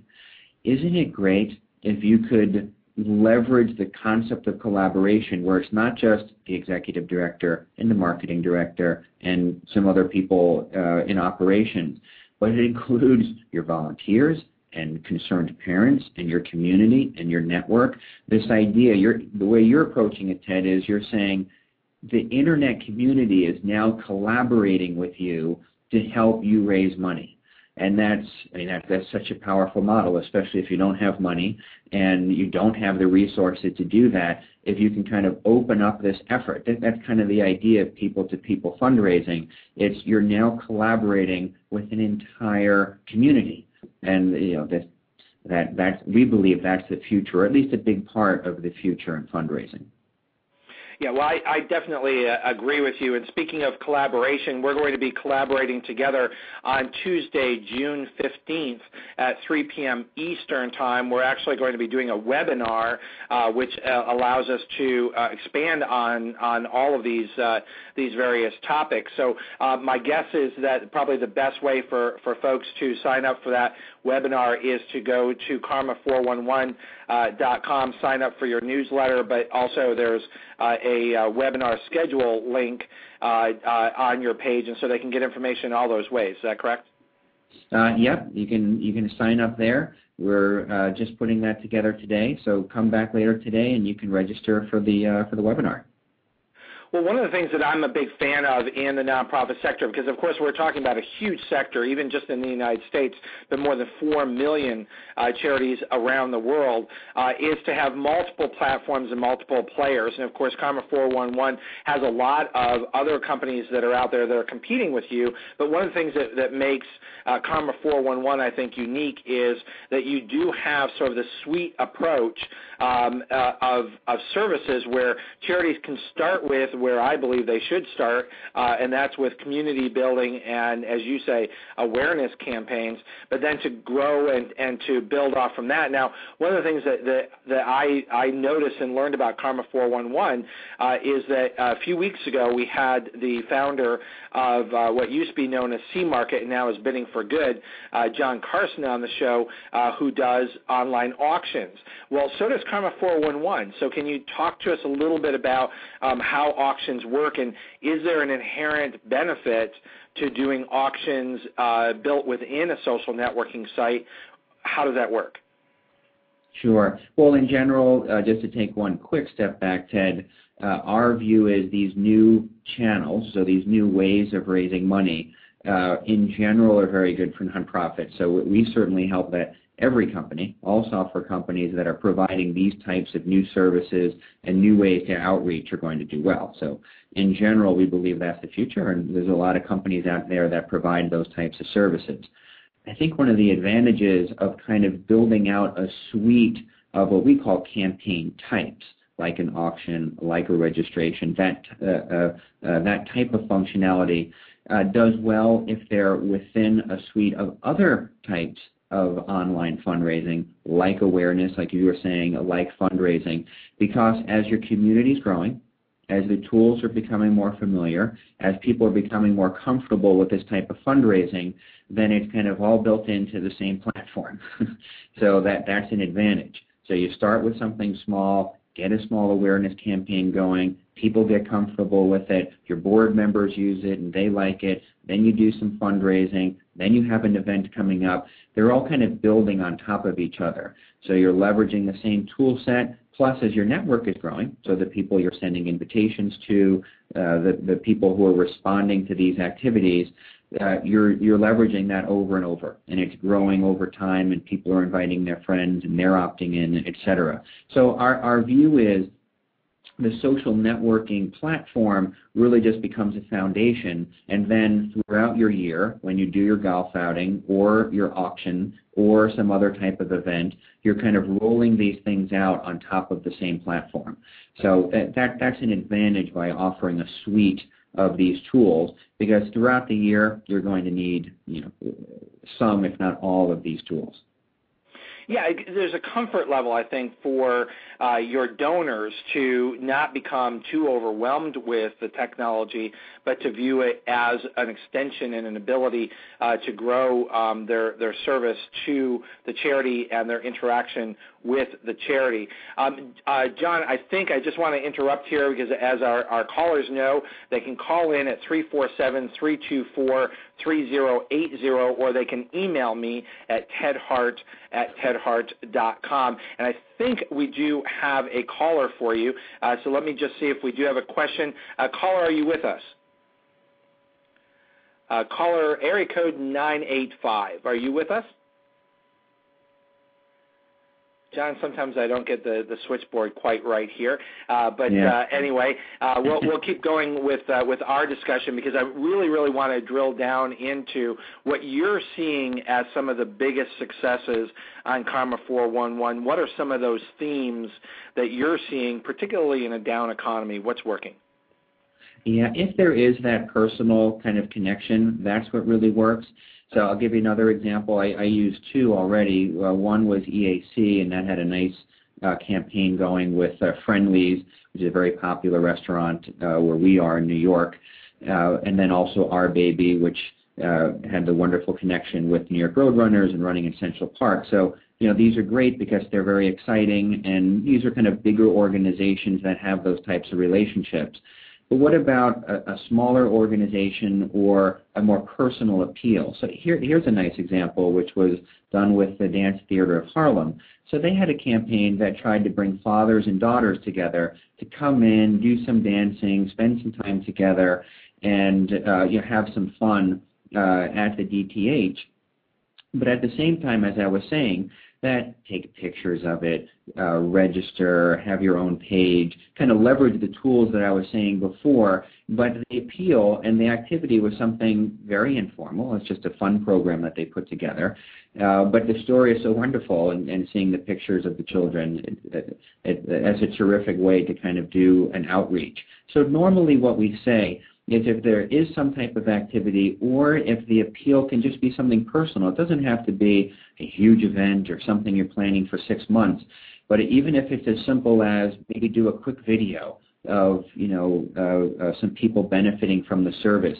Speaker 12: isn't it great if you could leverage the concept of collaboration where it's not just the executive director and the marketing director and some other people uh, in operations, but it includes your volunteers and concerned parents and your community and your network. This idea, the way you're approaching it, Ted, is you're saying the internet community is now collaborating with you to help you raise money. And that's, I mean, that, that's such a powerful model, especially if you don't have money and you don't have the resources to do that. If you can kind of open up this effort, that, that's kind of the idea of people-to-people fundraising. It's you're now collaborating with an entire community, and you know that that that we believe that's the future, or at least a big part of the future in fundraising.
Speaker 5: Yeah, well, I, I definitely uh, agree with you. And speaking of collaboration, we're going to be collaborating together on Tuesday, June 15th at 3 p.m. Eastern Time. We're actually going to be doing a webinar uh, which uh, allows us to uh, expand on on all of these uh, these various topics. So uh, my guess is that probably the best way for, for folks to sign up for that webinar is to go to karma411.com, sign up for your newsletter, but also there's uh, a uh, webinar schedule link uh, on your page, and so they can get information in all those ways. Is that correct?
Speaker 12: Uh, yep, you can you can sign up there. We're uh, just putting that together today, so come back later today and you can register for the uh, for the webinar.
Speaker 5: Well, one of the things that I'm a big fan of in the nonprofit sector, because of course we're talking about a huge sector, even just in the United States, but more than 4 million uh, charities around the world, uh, is to have multiple platforms and multiple players. And of course, Karma 411 has a lot of other companies that are out there that are competing with you. But one of the things that, that makes uh, Karma 411, I think, unique is that you do have sort of the suite approach um, uh, of, of services where charities can start with where I believe they should start, uh, and that's with community building and, as you say, awareness campaigns, but then to grow and, and to build off from that. Now, one of the things that, that, that I, I noticed and learned about Karma 411 uh, is that a few weeks ago we had the founder of uh, what used to be known as cMarket and now is Bidding for Good, uh, John Carson, on the show, uh, who does online auctions. Well, so does Karma 411. So, can you talk to us a little bit about um, how auctions work, and is there an inherent benefit to doing auctions uh, built within a social networking site? How does that work?
Speaker 12: Sure. Well, in general, uh, just to take one quick step back, Ted, uh, our view is these new channels, so these new ways of raising money, uh, in general are very good for nonprofits. So we certainly help that every company, all software companies that are providing these types of new services and new ways to outreach are going to do well. So in general, we believe that's the future, and there's a lot of companies out there that provide those types of services. I think one of the advantages of kind of building out a suite of what we call campaign types, like an auction, like a registration, that uh, uh, uh, that type of functionality uh, does well if they're within a suite of other types of online fundraising, like awareness, like you were saying, like fundraising, because as your community is growing, as the tools are becoming more familiar, as people are becoming more comfortable with this type of fundraising, then it's kind of all built into the same platform. so that, that's an advantage. So you start with something small, get a small awareness campaign going, people get comfortable with it, your board members use it and they like it, then you do some fundraising, then you have an event coming up. They're all kind of building on top of each other. So you're leveraging the same tool set, plus as your network is growing, so the people you're sending invitations to, uh, the, the people who are responding to these activities, Uh, you're, you're leveraging that over and over, and it's growing over time, and people are inviting their friends, and they're opting in, et cetera. So our, view is the social networking platform really just becomes a foundation. And then throughout your year, when you do your golf outing or your auction or some other type of event, you're kind of rolling these things out on top of the same platform. So uh, that that's an advantage by offering a suite of these tools because throughout the year you're going to need you know some if not all of these tools.
Speaker 5: Yeah, there's a comfort level, I think, for uh, your donors to not become too overwhelmed with the technology, but to view it as an extension and an ability uh, to grow um, their their service to the charity and their interaction with the charity. Um, uh, John, I think I just want to interrupt here because as our, our callers know, they can call in at 347-324-3080 or they can email me at tedhart at tedhart.com. And I think we do have a caller for you. Uh, so let me just see if we do have a question. Uh, caller, are you with us? Uh, caller, area code 985. Are you with us? John, sometimes I don't get the, the switchboard quite right here, uh, but
Speaker 12: Yeah.
Speaker 5: uh, anyway, uh, we'll we'll keep going with uh, with our discussion because I really really want to drill down into what you're seeing as some of the biggest successes on Karma 411. What are some of those themes that you're seeing, particularly in a down economy? What's working?
Speaker 12: Yeah, if there is that personal kind of connection, that's what really works. So I'll give you another example. I, I used two already. Uh, one was EAC, and that had a nice uh, campaign going with uh, Friendly's, which is a very popular restaurant uh, where we are in New York, uh, and then also Our Baby, which uh, had the wonderful connection with New York Roadrunners and running in Central Park. So you know these are great because they're very exciting, and these are kind of bigger organizations that have those types of relationships. But what about a, smaller organization or a more personal appeal? So here, here's a nice example, which was done with the Dance Theater of Harlem. So they had a campaign that tried to bring fathers and daughters together to come in, do some dancing, spend some time together, and uh, have some fun uh, at the DTH. But at the same time, as I was saying, that take pictures of it, uh, register, have your own page, kind of leverage the tools that I was saying before. But the appeal and the activity was something very informal. It's just a fun program that they put together. Uh, but the story is so wonderful, and, and seeing the pictures of the children, it, it, it, that's a terrific way to kind of do an outreach. So normally, what we say is if there is some type of activity or if the appeal can just be something personal. It doesn't have to be a huge event or something you're planning for six months. But even if it's as simple as maybe do a quick video of you know uh, uh, some people benefiting from the service,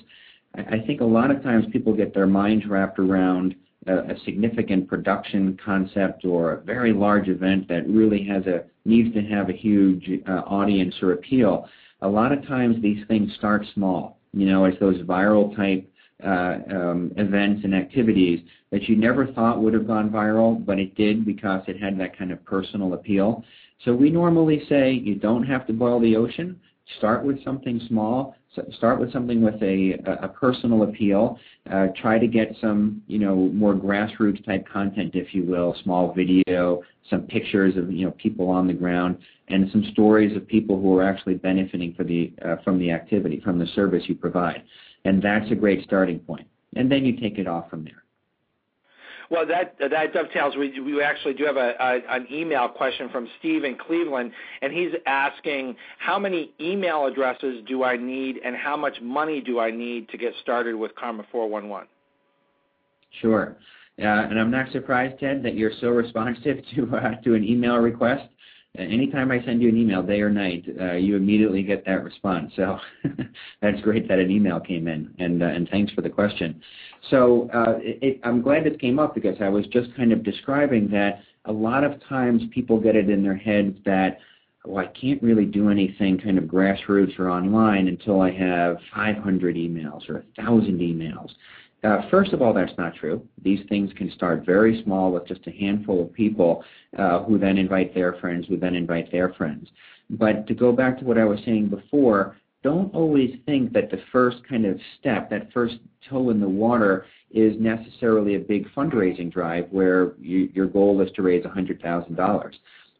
Speaker 12: I, I think a lot of times people get their minds wrapped around a, a significant production concept or a very large event that really has a needs to have a huge uh, audience or appeal a lot of times these things start small. You know, it's those viral type uh, um, events and activities that you never thought would have gone viral, but it did because it had that kind of personal appeal. So we normally say you don't have to boil the ocean. Start with something small. Start with something with a, a personal appeal. Uh, try to get some, you know, more grassroots type content, if you will, small video, some pictures of, you know, people on the ground, and some stories of people who are actually benefiting for the, uh, from the activity, from the service you provide. And that's a great starting point. And then you take it off from there.
Speaker 5: Well, that that dovetails. We we actually do have an email question from Steve in Cleveland, and he's asking how many email addresses do I need, and how much money do I need to get started with Karma 411?
Speaker 12: Sure. Uh, and I'm not surprised, Ted, that you're so responsive to uh, to an email request. Anytime I send you an email, day or night, uh, you immediately get that response. So that's great that an email came in, and uh, and thanks for the question. So uh, it, I'm glad this came up because I was just kind of describing that a lot of times people get it in their heads that well, I can't really do anything kind of grassroots or online until I have 500 emails or 1,000 emails. Uh, first of all, that's not true. These things can start very small with just a handful of people uh, who then invite their friends, who then invite their friends. But to go back to what I was saying before, don't always think that the first kind of step, that first toe in the water, is necessarily a big fundraising drive where you, your goal is to raise $100,000.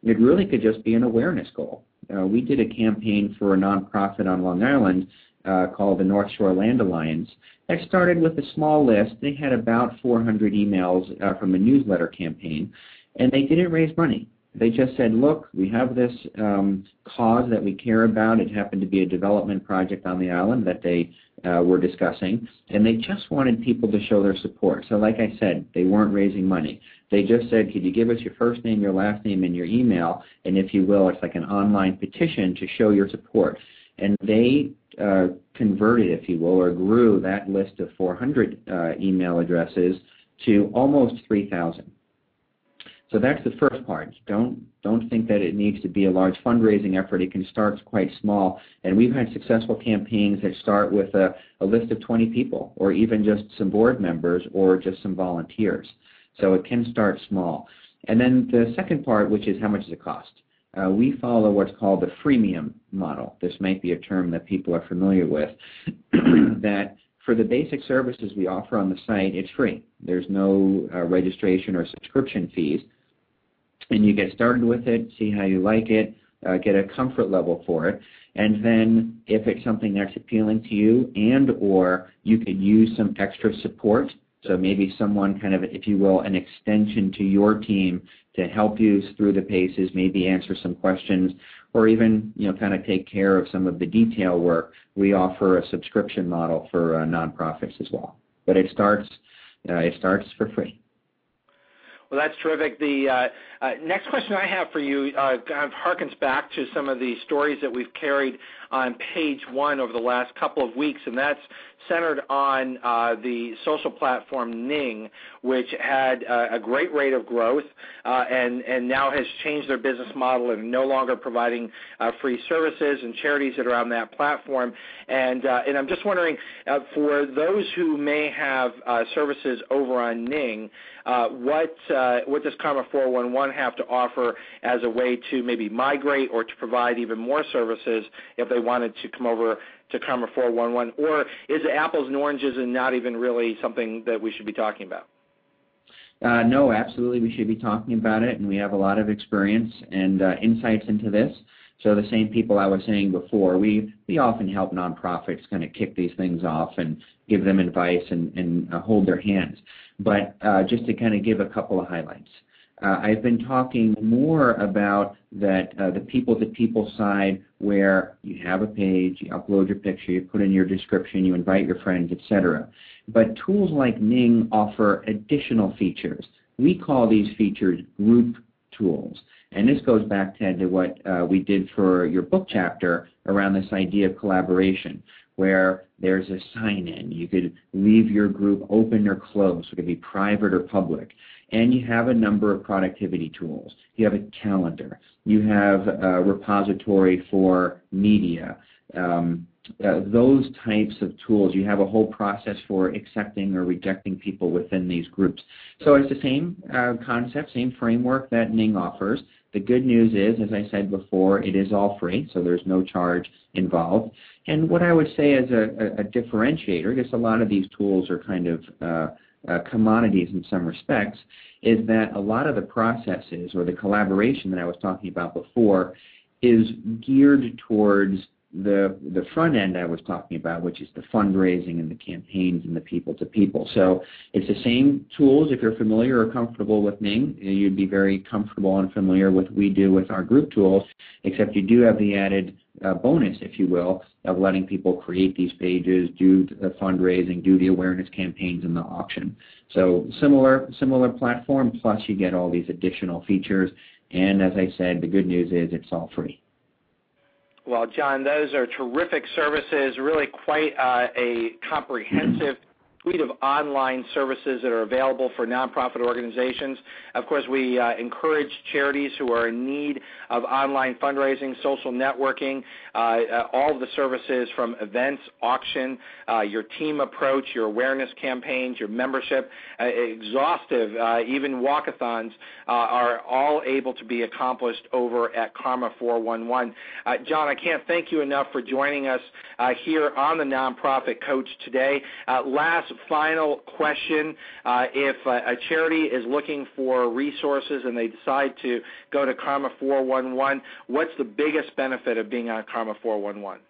Speaker 12: It really could just be an awareness goal. Uh, we did a campaign for a nonprofit on Long Island uh, called the North Shore Land Alliance that started with a small list. They had about 400 emails uh, from a newsletter campaign, and they didn't raise money. They just said, look, we have this um, cause that we care about. It happened to be a development project on the island that they uh, were discussing, and they just wanted people to show their support. So like I said, they weren't raising money. They just said, could you give us your first name, your last name, and your email, and if you will, it's like an online petition to show your support. And they converted, if you will, or grew that list of 400 uh, email addresses to almost 3,000. So that's the first part. Don't don't think that it needs to be a large fundraising effort. It can start quite small. And we've had successful campaigns that start with a, a list of 20 people, or even just some board members, or just some volunteers. So it can start small. And then the second part, which is how much does it cost? Uh, we follow what's called the freemium model. This might be a term that people are familiar with. that for the basic services we offer on the site, it's free. There's no uh, registration or subscription fees. and you get started with it, see how you like it, uh, get a comfort level for it, and then if it's something that's appealing to you and or you could use some extra support, so maybe someone kind of, if you will, an extension to your team to help you through the paces, maybe answer some questions, or even you know kind of take care of some of the detail work. We offer a subscription model for uh, nonprofits as well, but it starts uh, it starts for free.
Speaker 5: Well, that's terrific. The uh, uh, next question I have for you uh, kind of harkens back to some of the stories that we've carried on page one over the last couple of weeks, and that's centered on uh, the social platform Ning, which had uh, a great rate of growth uh, and and now has changed their business model and no longer providing uh, free services and charities that are on that platform. And uh, and I'm just wondering, uh, for those who may have services over on Ning, what what does Karma 411 have to offer as a way to maybe migrate or to provide even more services if they wanted to come over to Karma 411? Or is it apples and oranges and not even really something that we should be talking about?
Speaker 12: Uh, no, absolutely. We should be talking about it, and we have a lot of experience and uh, insights into this. So the same people I was saying before, we, we often help nonprofits kind of kick these things off and give them advice and, and uh, hold their hands. But uh, just to kind of give a couple of highlights. Uh, I've been talking more about that uh, the people-to-people side where you have a page, you upload your picture, you put in your description, you invite your friends, etc. But tools like Ning offer additional features. We call these features group tools. And this goes back, Ted, to what uh, we did for your book chapter around this idea of collaboration, where there's a sign-in. You could leave your group open or closed. So it could be private or public and you have a number of productivity tools. You have a calendar. You have a repository for media. Um, uh, those types of tools. You have a whole process for accepting or rejecting people within these groups. So it's the same uh, concept, same framework that Ning offers. The good news is, as I said before, it is all free, so there's no charge involved. And what I would say as a, a, a differentiator, because a lot of these tools are kind of uh, uh, commodities in some respects, is that a lot of the processes or the collaboration that I was talking about before is geared towards the the front end I was talking about, which is the fundraising and the campaigns and the people to people. So it's the same tools. If you're familiar or comfortable with Ning, you'd be very comfortable and familiar with we do with our group tools, except you do have the added uh, bonus, if you will, of letting people create these pages, do the fundraising, do the awareness campaigns and the auction. So similar similar platform, plus you get all these additional features. And as I said, the good news is it's all free.
Speaker 5: Well, John, those are terrific services, really quite uh, a comprehensive suite of online services that are available for nonprofit organizations. Of course, we uh, encourage charities who are in need of online fundraising, social networking, uh, uh, all of the services from events, auction, uh, your team approach, your awareness campaigns, your membership, uh, exhaustive, even walkathons are all able to be accomplished over at Karma 411. John, I can't thank you enough for joining us here on the Nonprofit Coach today. last final question. Uh, if a, a charity is looking for resources and they decide to go to Karma 411, what's the biggest benefit of being on Karma 411?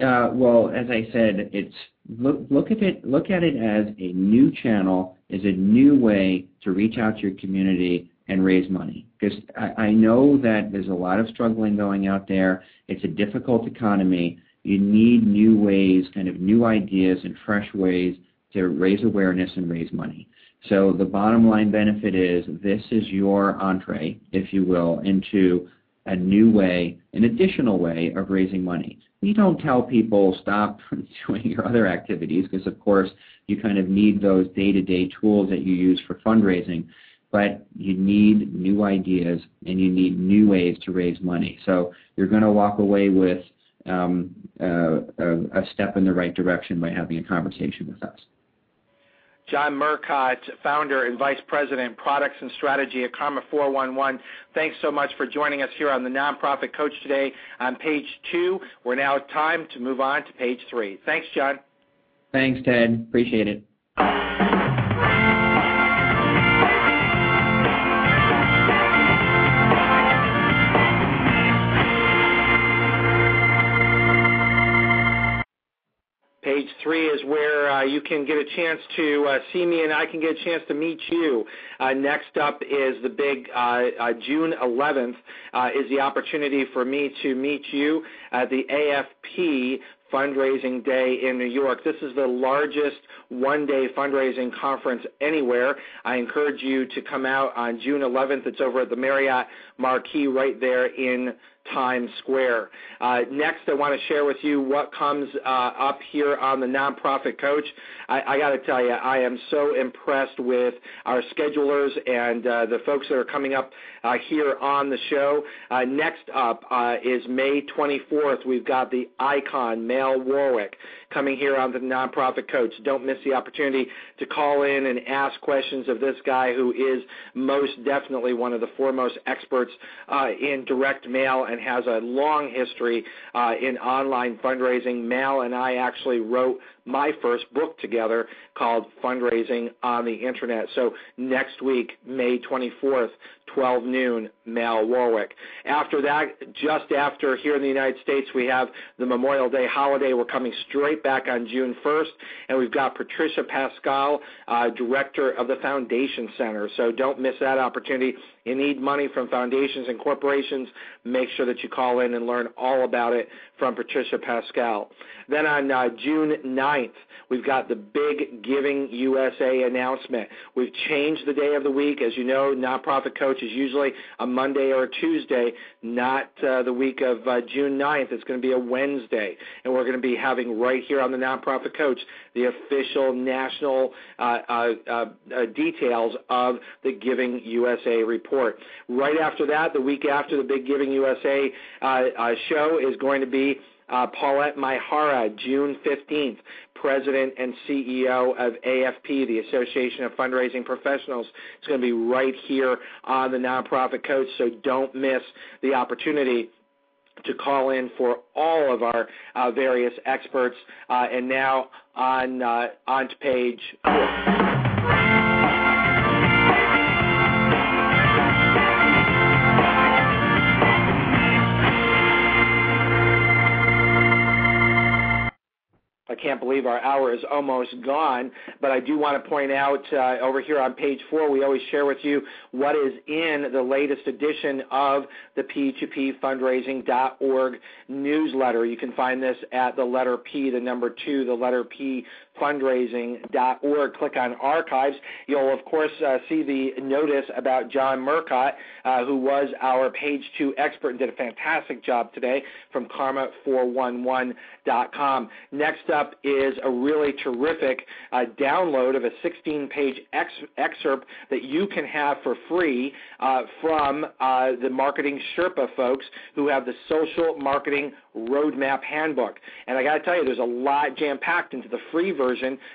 Speaker 12: Uh, well, as I said, it's look, at it look at it as a new channel, is a new way to reach out to your community and raise money. Because I know that there's a lot of struggling going out there. It's a difficult economy, you need new ways, kind of new ideas and fresh ways to raise awareness and raise money. So the bottom line benefit is this is your entree, if you will, into a new way, an additional way of raising money. We don't tell people stop doing your other activities because of course you kind of need those day-to-day tools that you use for fundraising, but you need new ideas and you need new ways to raise money. So you're going to walk away with Um, uh, a, a step in the right direction by having a conversation with us.
Speaker 5: John Murcott, founder and vice president, products and strategy at Karma 411. Thanks so much for joining us here on the Nonprofit Coach today on page two. We're now time to move on to page three. Thanks, John.
Speaker 12: Thanks, Ted. Appreciate it.
Speaker 5: Three is where uh, you can get a chance to uh, see me and I can get a chance to meet you. Uh, next up is the big uh, uh, June 11th uh, is the opportunity for me to meet you at the AFP fundraising day in New York. This is the largest one day fundraising conference anywhere. I encourage you to come out on June 11th. It's over at the Marriott Marquis right there in Times Square. Uh, next, I want to share with you what comes uh, up here on the Nonprofit Coach. I, I got to tell you, I am so impressed with our schedulers and uh, the folks that are coming up uh, here on the show. Uh, next up uh, is May 24th. We've got the icon, Mal Warwick, coming here on the Nonprofit Coach. Don't miss the opportunity to call in and ask questions of this guy who is most definitely one of the foremost experts in direct mail and has a long history uh, in online fundraising. Mal and I actually wrote my first book together called Fundraising on the Internet. So next week, May 24th, 12 noon, Mal Warwick. After that, just after here in the United States, we have the Memorial Day holiday. We're coming straight back on June 1st, and we've got Patricia Pascal, uh, director of the Foundation Center. So don't miss that opportunity. You need money from foundations and corporations. Make sure that you call in and learn all about it from Patricia Pascal. Then on uh, June 9th, we've got the big Giving USA announcement. We've changed the day of the week. As you know, Nonprofit Coach is usually a Monday or a Tuesday, not uh, the week of uh, June 9th. It's going to be a Wednesday. And we're going to be having right here on the Nonprofit Coach the official national uh, uh, uh, details of the Giving USA report. Right after that, the week after the big Giving USA show is going to be uh, Paulette Maehara, June 15th, President and CEO of AFP, the Association of Fundraising Professionals. It's going to be right here on the Nonprofit Coach, so don't miss the opportunity to call in for all of our uh, various experts. Uh, and now on uh, on to page four. Can't believe our hour is almost gone, but I do want to point out uh, over here on page four, we always share with you what is in the latest edition of the P2Pfundraising.org newsletter. You can find this at the letter P, the number two, the letter P fundraising.org. Click on archives. You'll, of course, uh, see the notice about John Murcott, uh, who was our page two expert and did a fantastic job today from karma411.com. Next up is a really terrific uh, download of a 16 page ex- excerpt that you can have for free uh, from uh, the Marketing Sherpa folks who have the Social Marketing Roadmap Handbook. And I got to tell you, there's a lot jam packed into the free version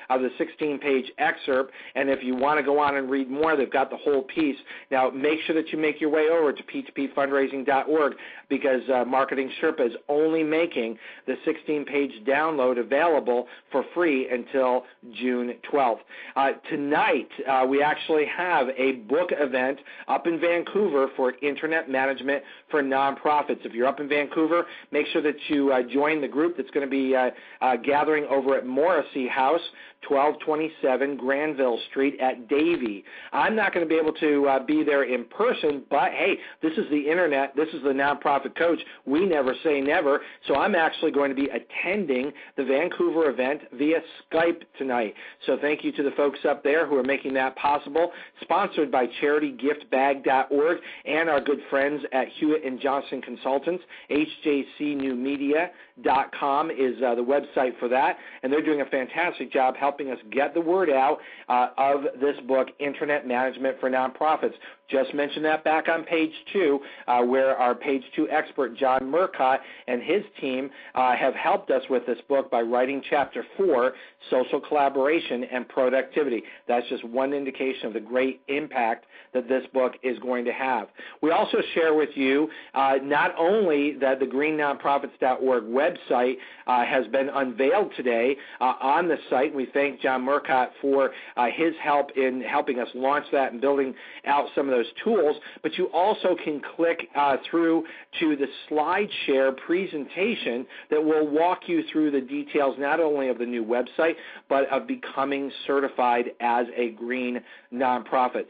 Speaker 5: of the 16 page excerpt. And if you want to go on and read more, they've got the whole piece. Now, make sure that you make your way over to p2pfundraising.org because uh, Marketing Sherpa is only making the 16 page download available for free until June 12th. Uh, tonight, uh, we actually have a book event up in Vancouver for Internet Management for Nonprofits. If you're up in Vancouver, make sure that that you uh, join the group that's going to be uh, uh, gathering over at Morrissey House 1227 Granville Street at Davie. I'm not going to be able to uh, be there in person, but hey, this is the internet. This is the nonprofit coach. We never say never. So I'm actually going to be attending the Vancouver event via Skype tonight. So thank you to the folks up there who are making that possible. Sponsored by CharityGiftBag.org and our good friends at Hewitt and Johnson Consultants. HJCNewMedia.com is uh, the website for that, and they're doing a fantastic job helping helping us get the word out uh, of this book, Internet Management for Nonprofits. Just mentioned that back on page two, uh, where our page two expert, John Murcott, and his team uh, have helped us with this book by writing chapter four, Social Collaboration and Productivity. That's just one indication of the great impact that this book is going to have. We also share with you uh, not only that the greennonprofits.org website uh, has been unveiled today uh, on the site. We thank John Murcott for uh, his help in helping us launch that and building out some of those tools. But you also can click uh, through to the SlideShare presentation that will walk you through the details not only of the new website, but of becoming certified as a green nonprofit.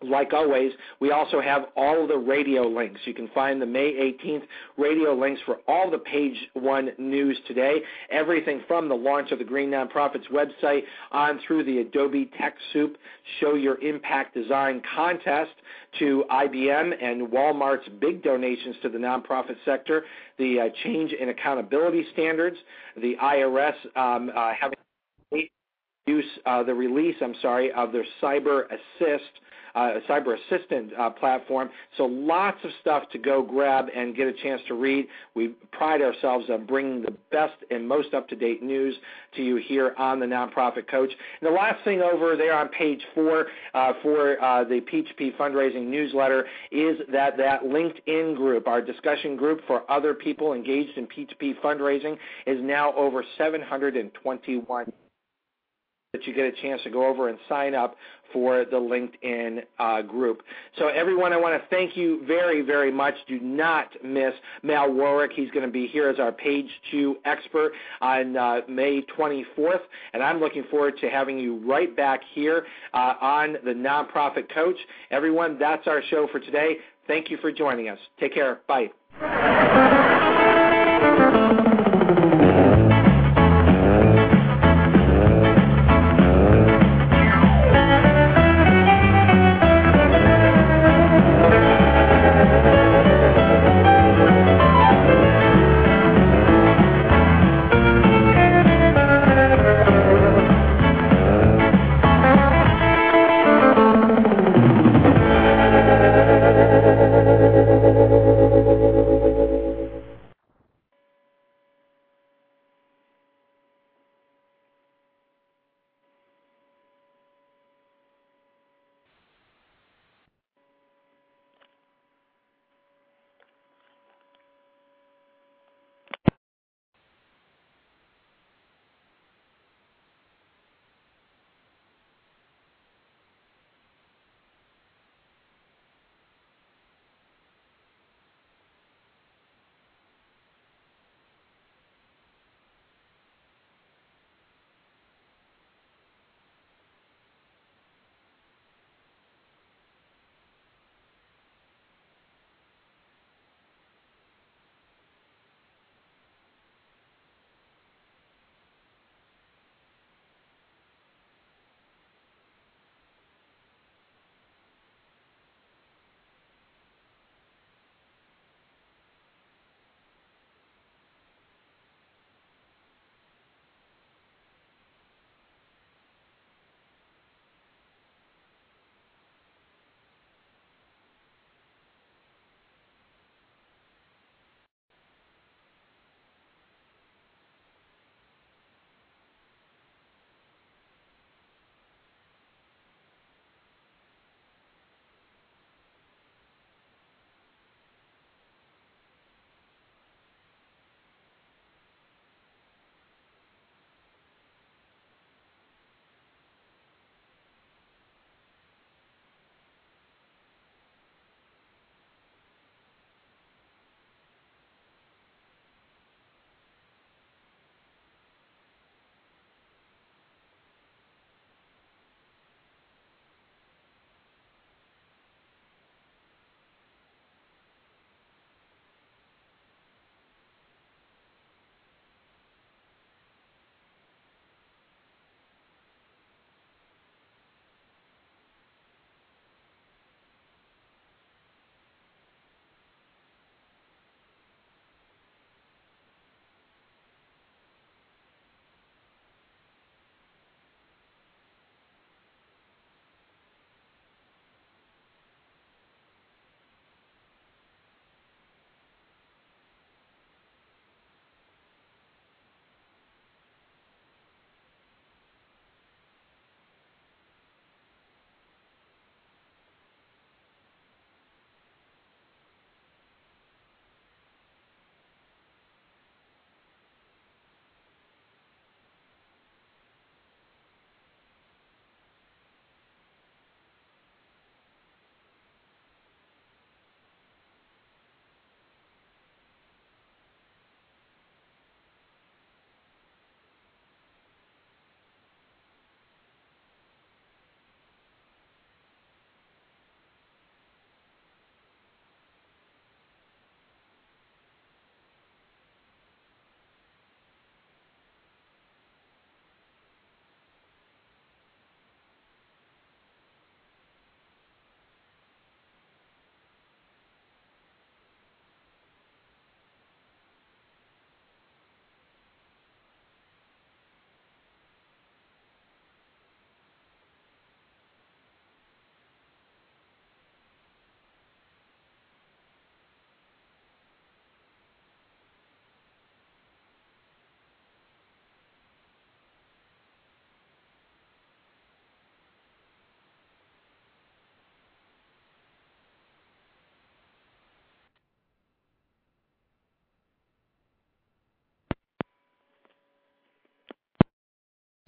Speaker 5: Like always, we also have all the radio links. You can find the May 18th radio links for all the page one news today. Everything from the launch of the Green Nonprofits website on through the Adobe TechSoup Show Your Impact Design contest to IBM and Walmart's big donations to the nonprofit sector, the uh, change in accountability standards, the IRS um, uh, having use uh, the release, I'm sorry, of their Cyber Assist uh, cyber assistant uh, platform. So lots of stuff to go grab and get a chance to read. We pride ourselves on bringing the best and most up-to-date news to you here on the Nonprofit Coach. And the last thing over there on page four uh, for uh, the P2P fundraising newsletter is that that LinkedIn group, our discussion group for other people engaged in P2P fundraising, is now over 721 that you get a chance to go over and sign up for the LinkedIn uh, group. So everyone, I want to thank you very, very much. Do not miss Mal Warwick. He's going to be here as our page two expert on uh, May 24th, and I'm looking forward to having you right back here uh, on the Nonprofit Coach. Everyone, that's our show for today. Thank you for joining us. Take care. Bye.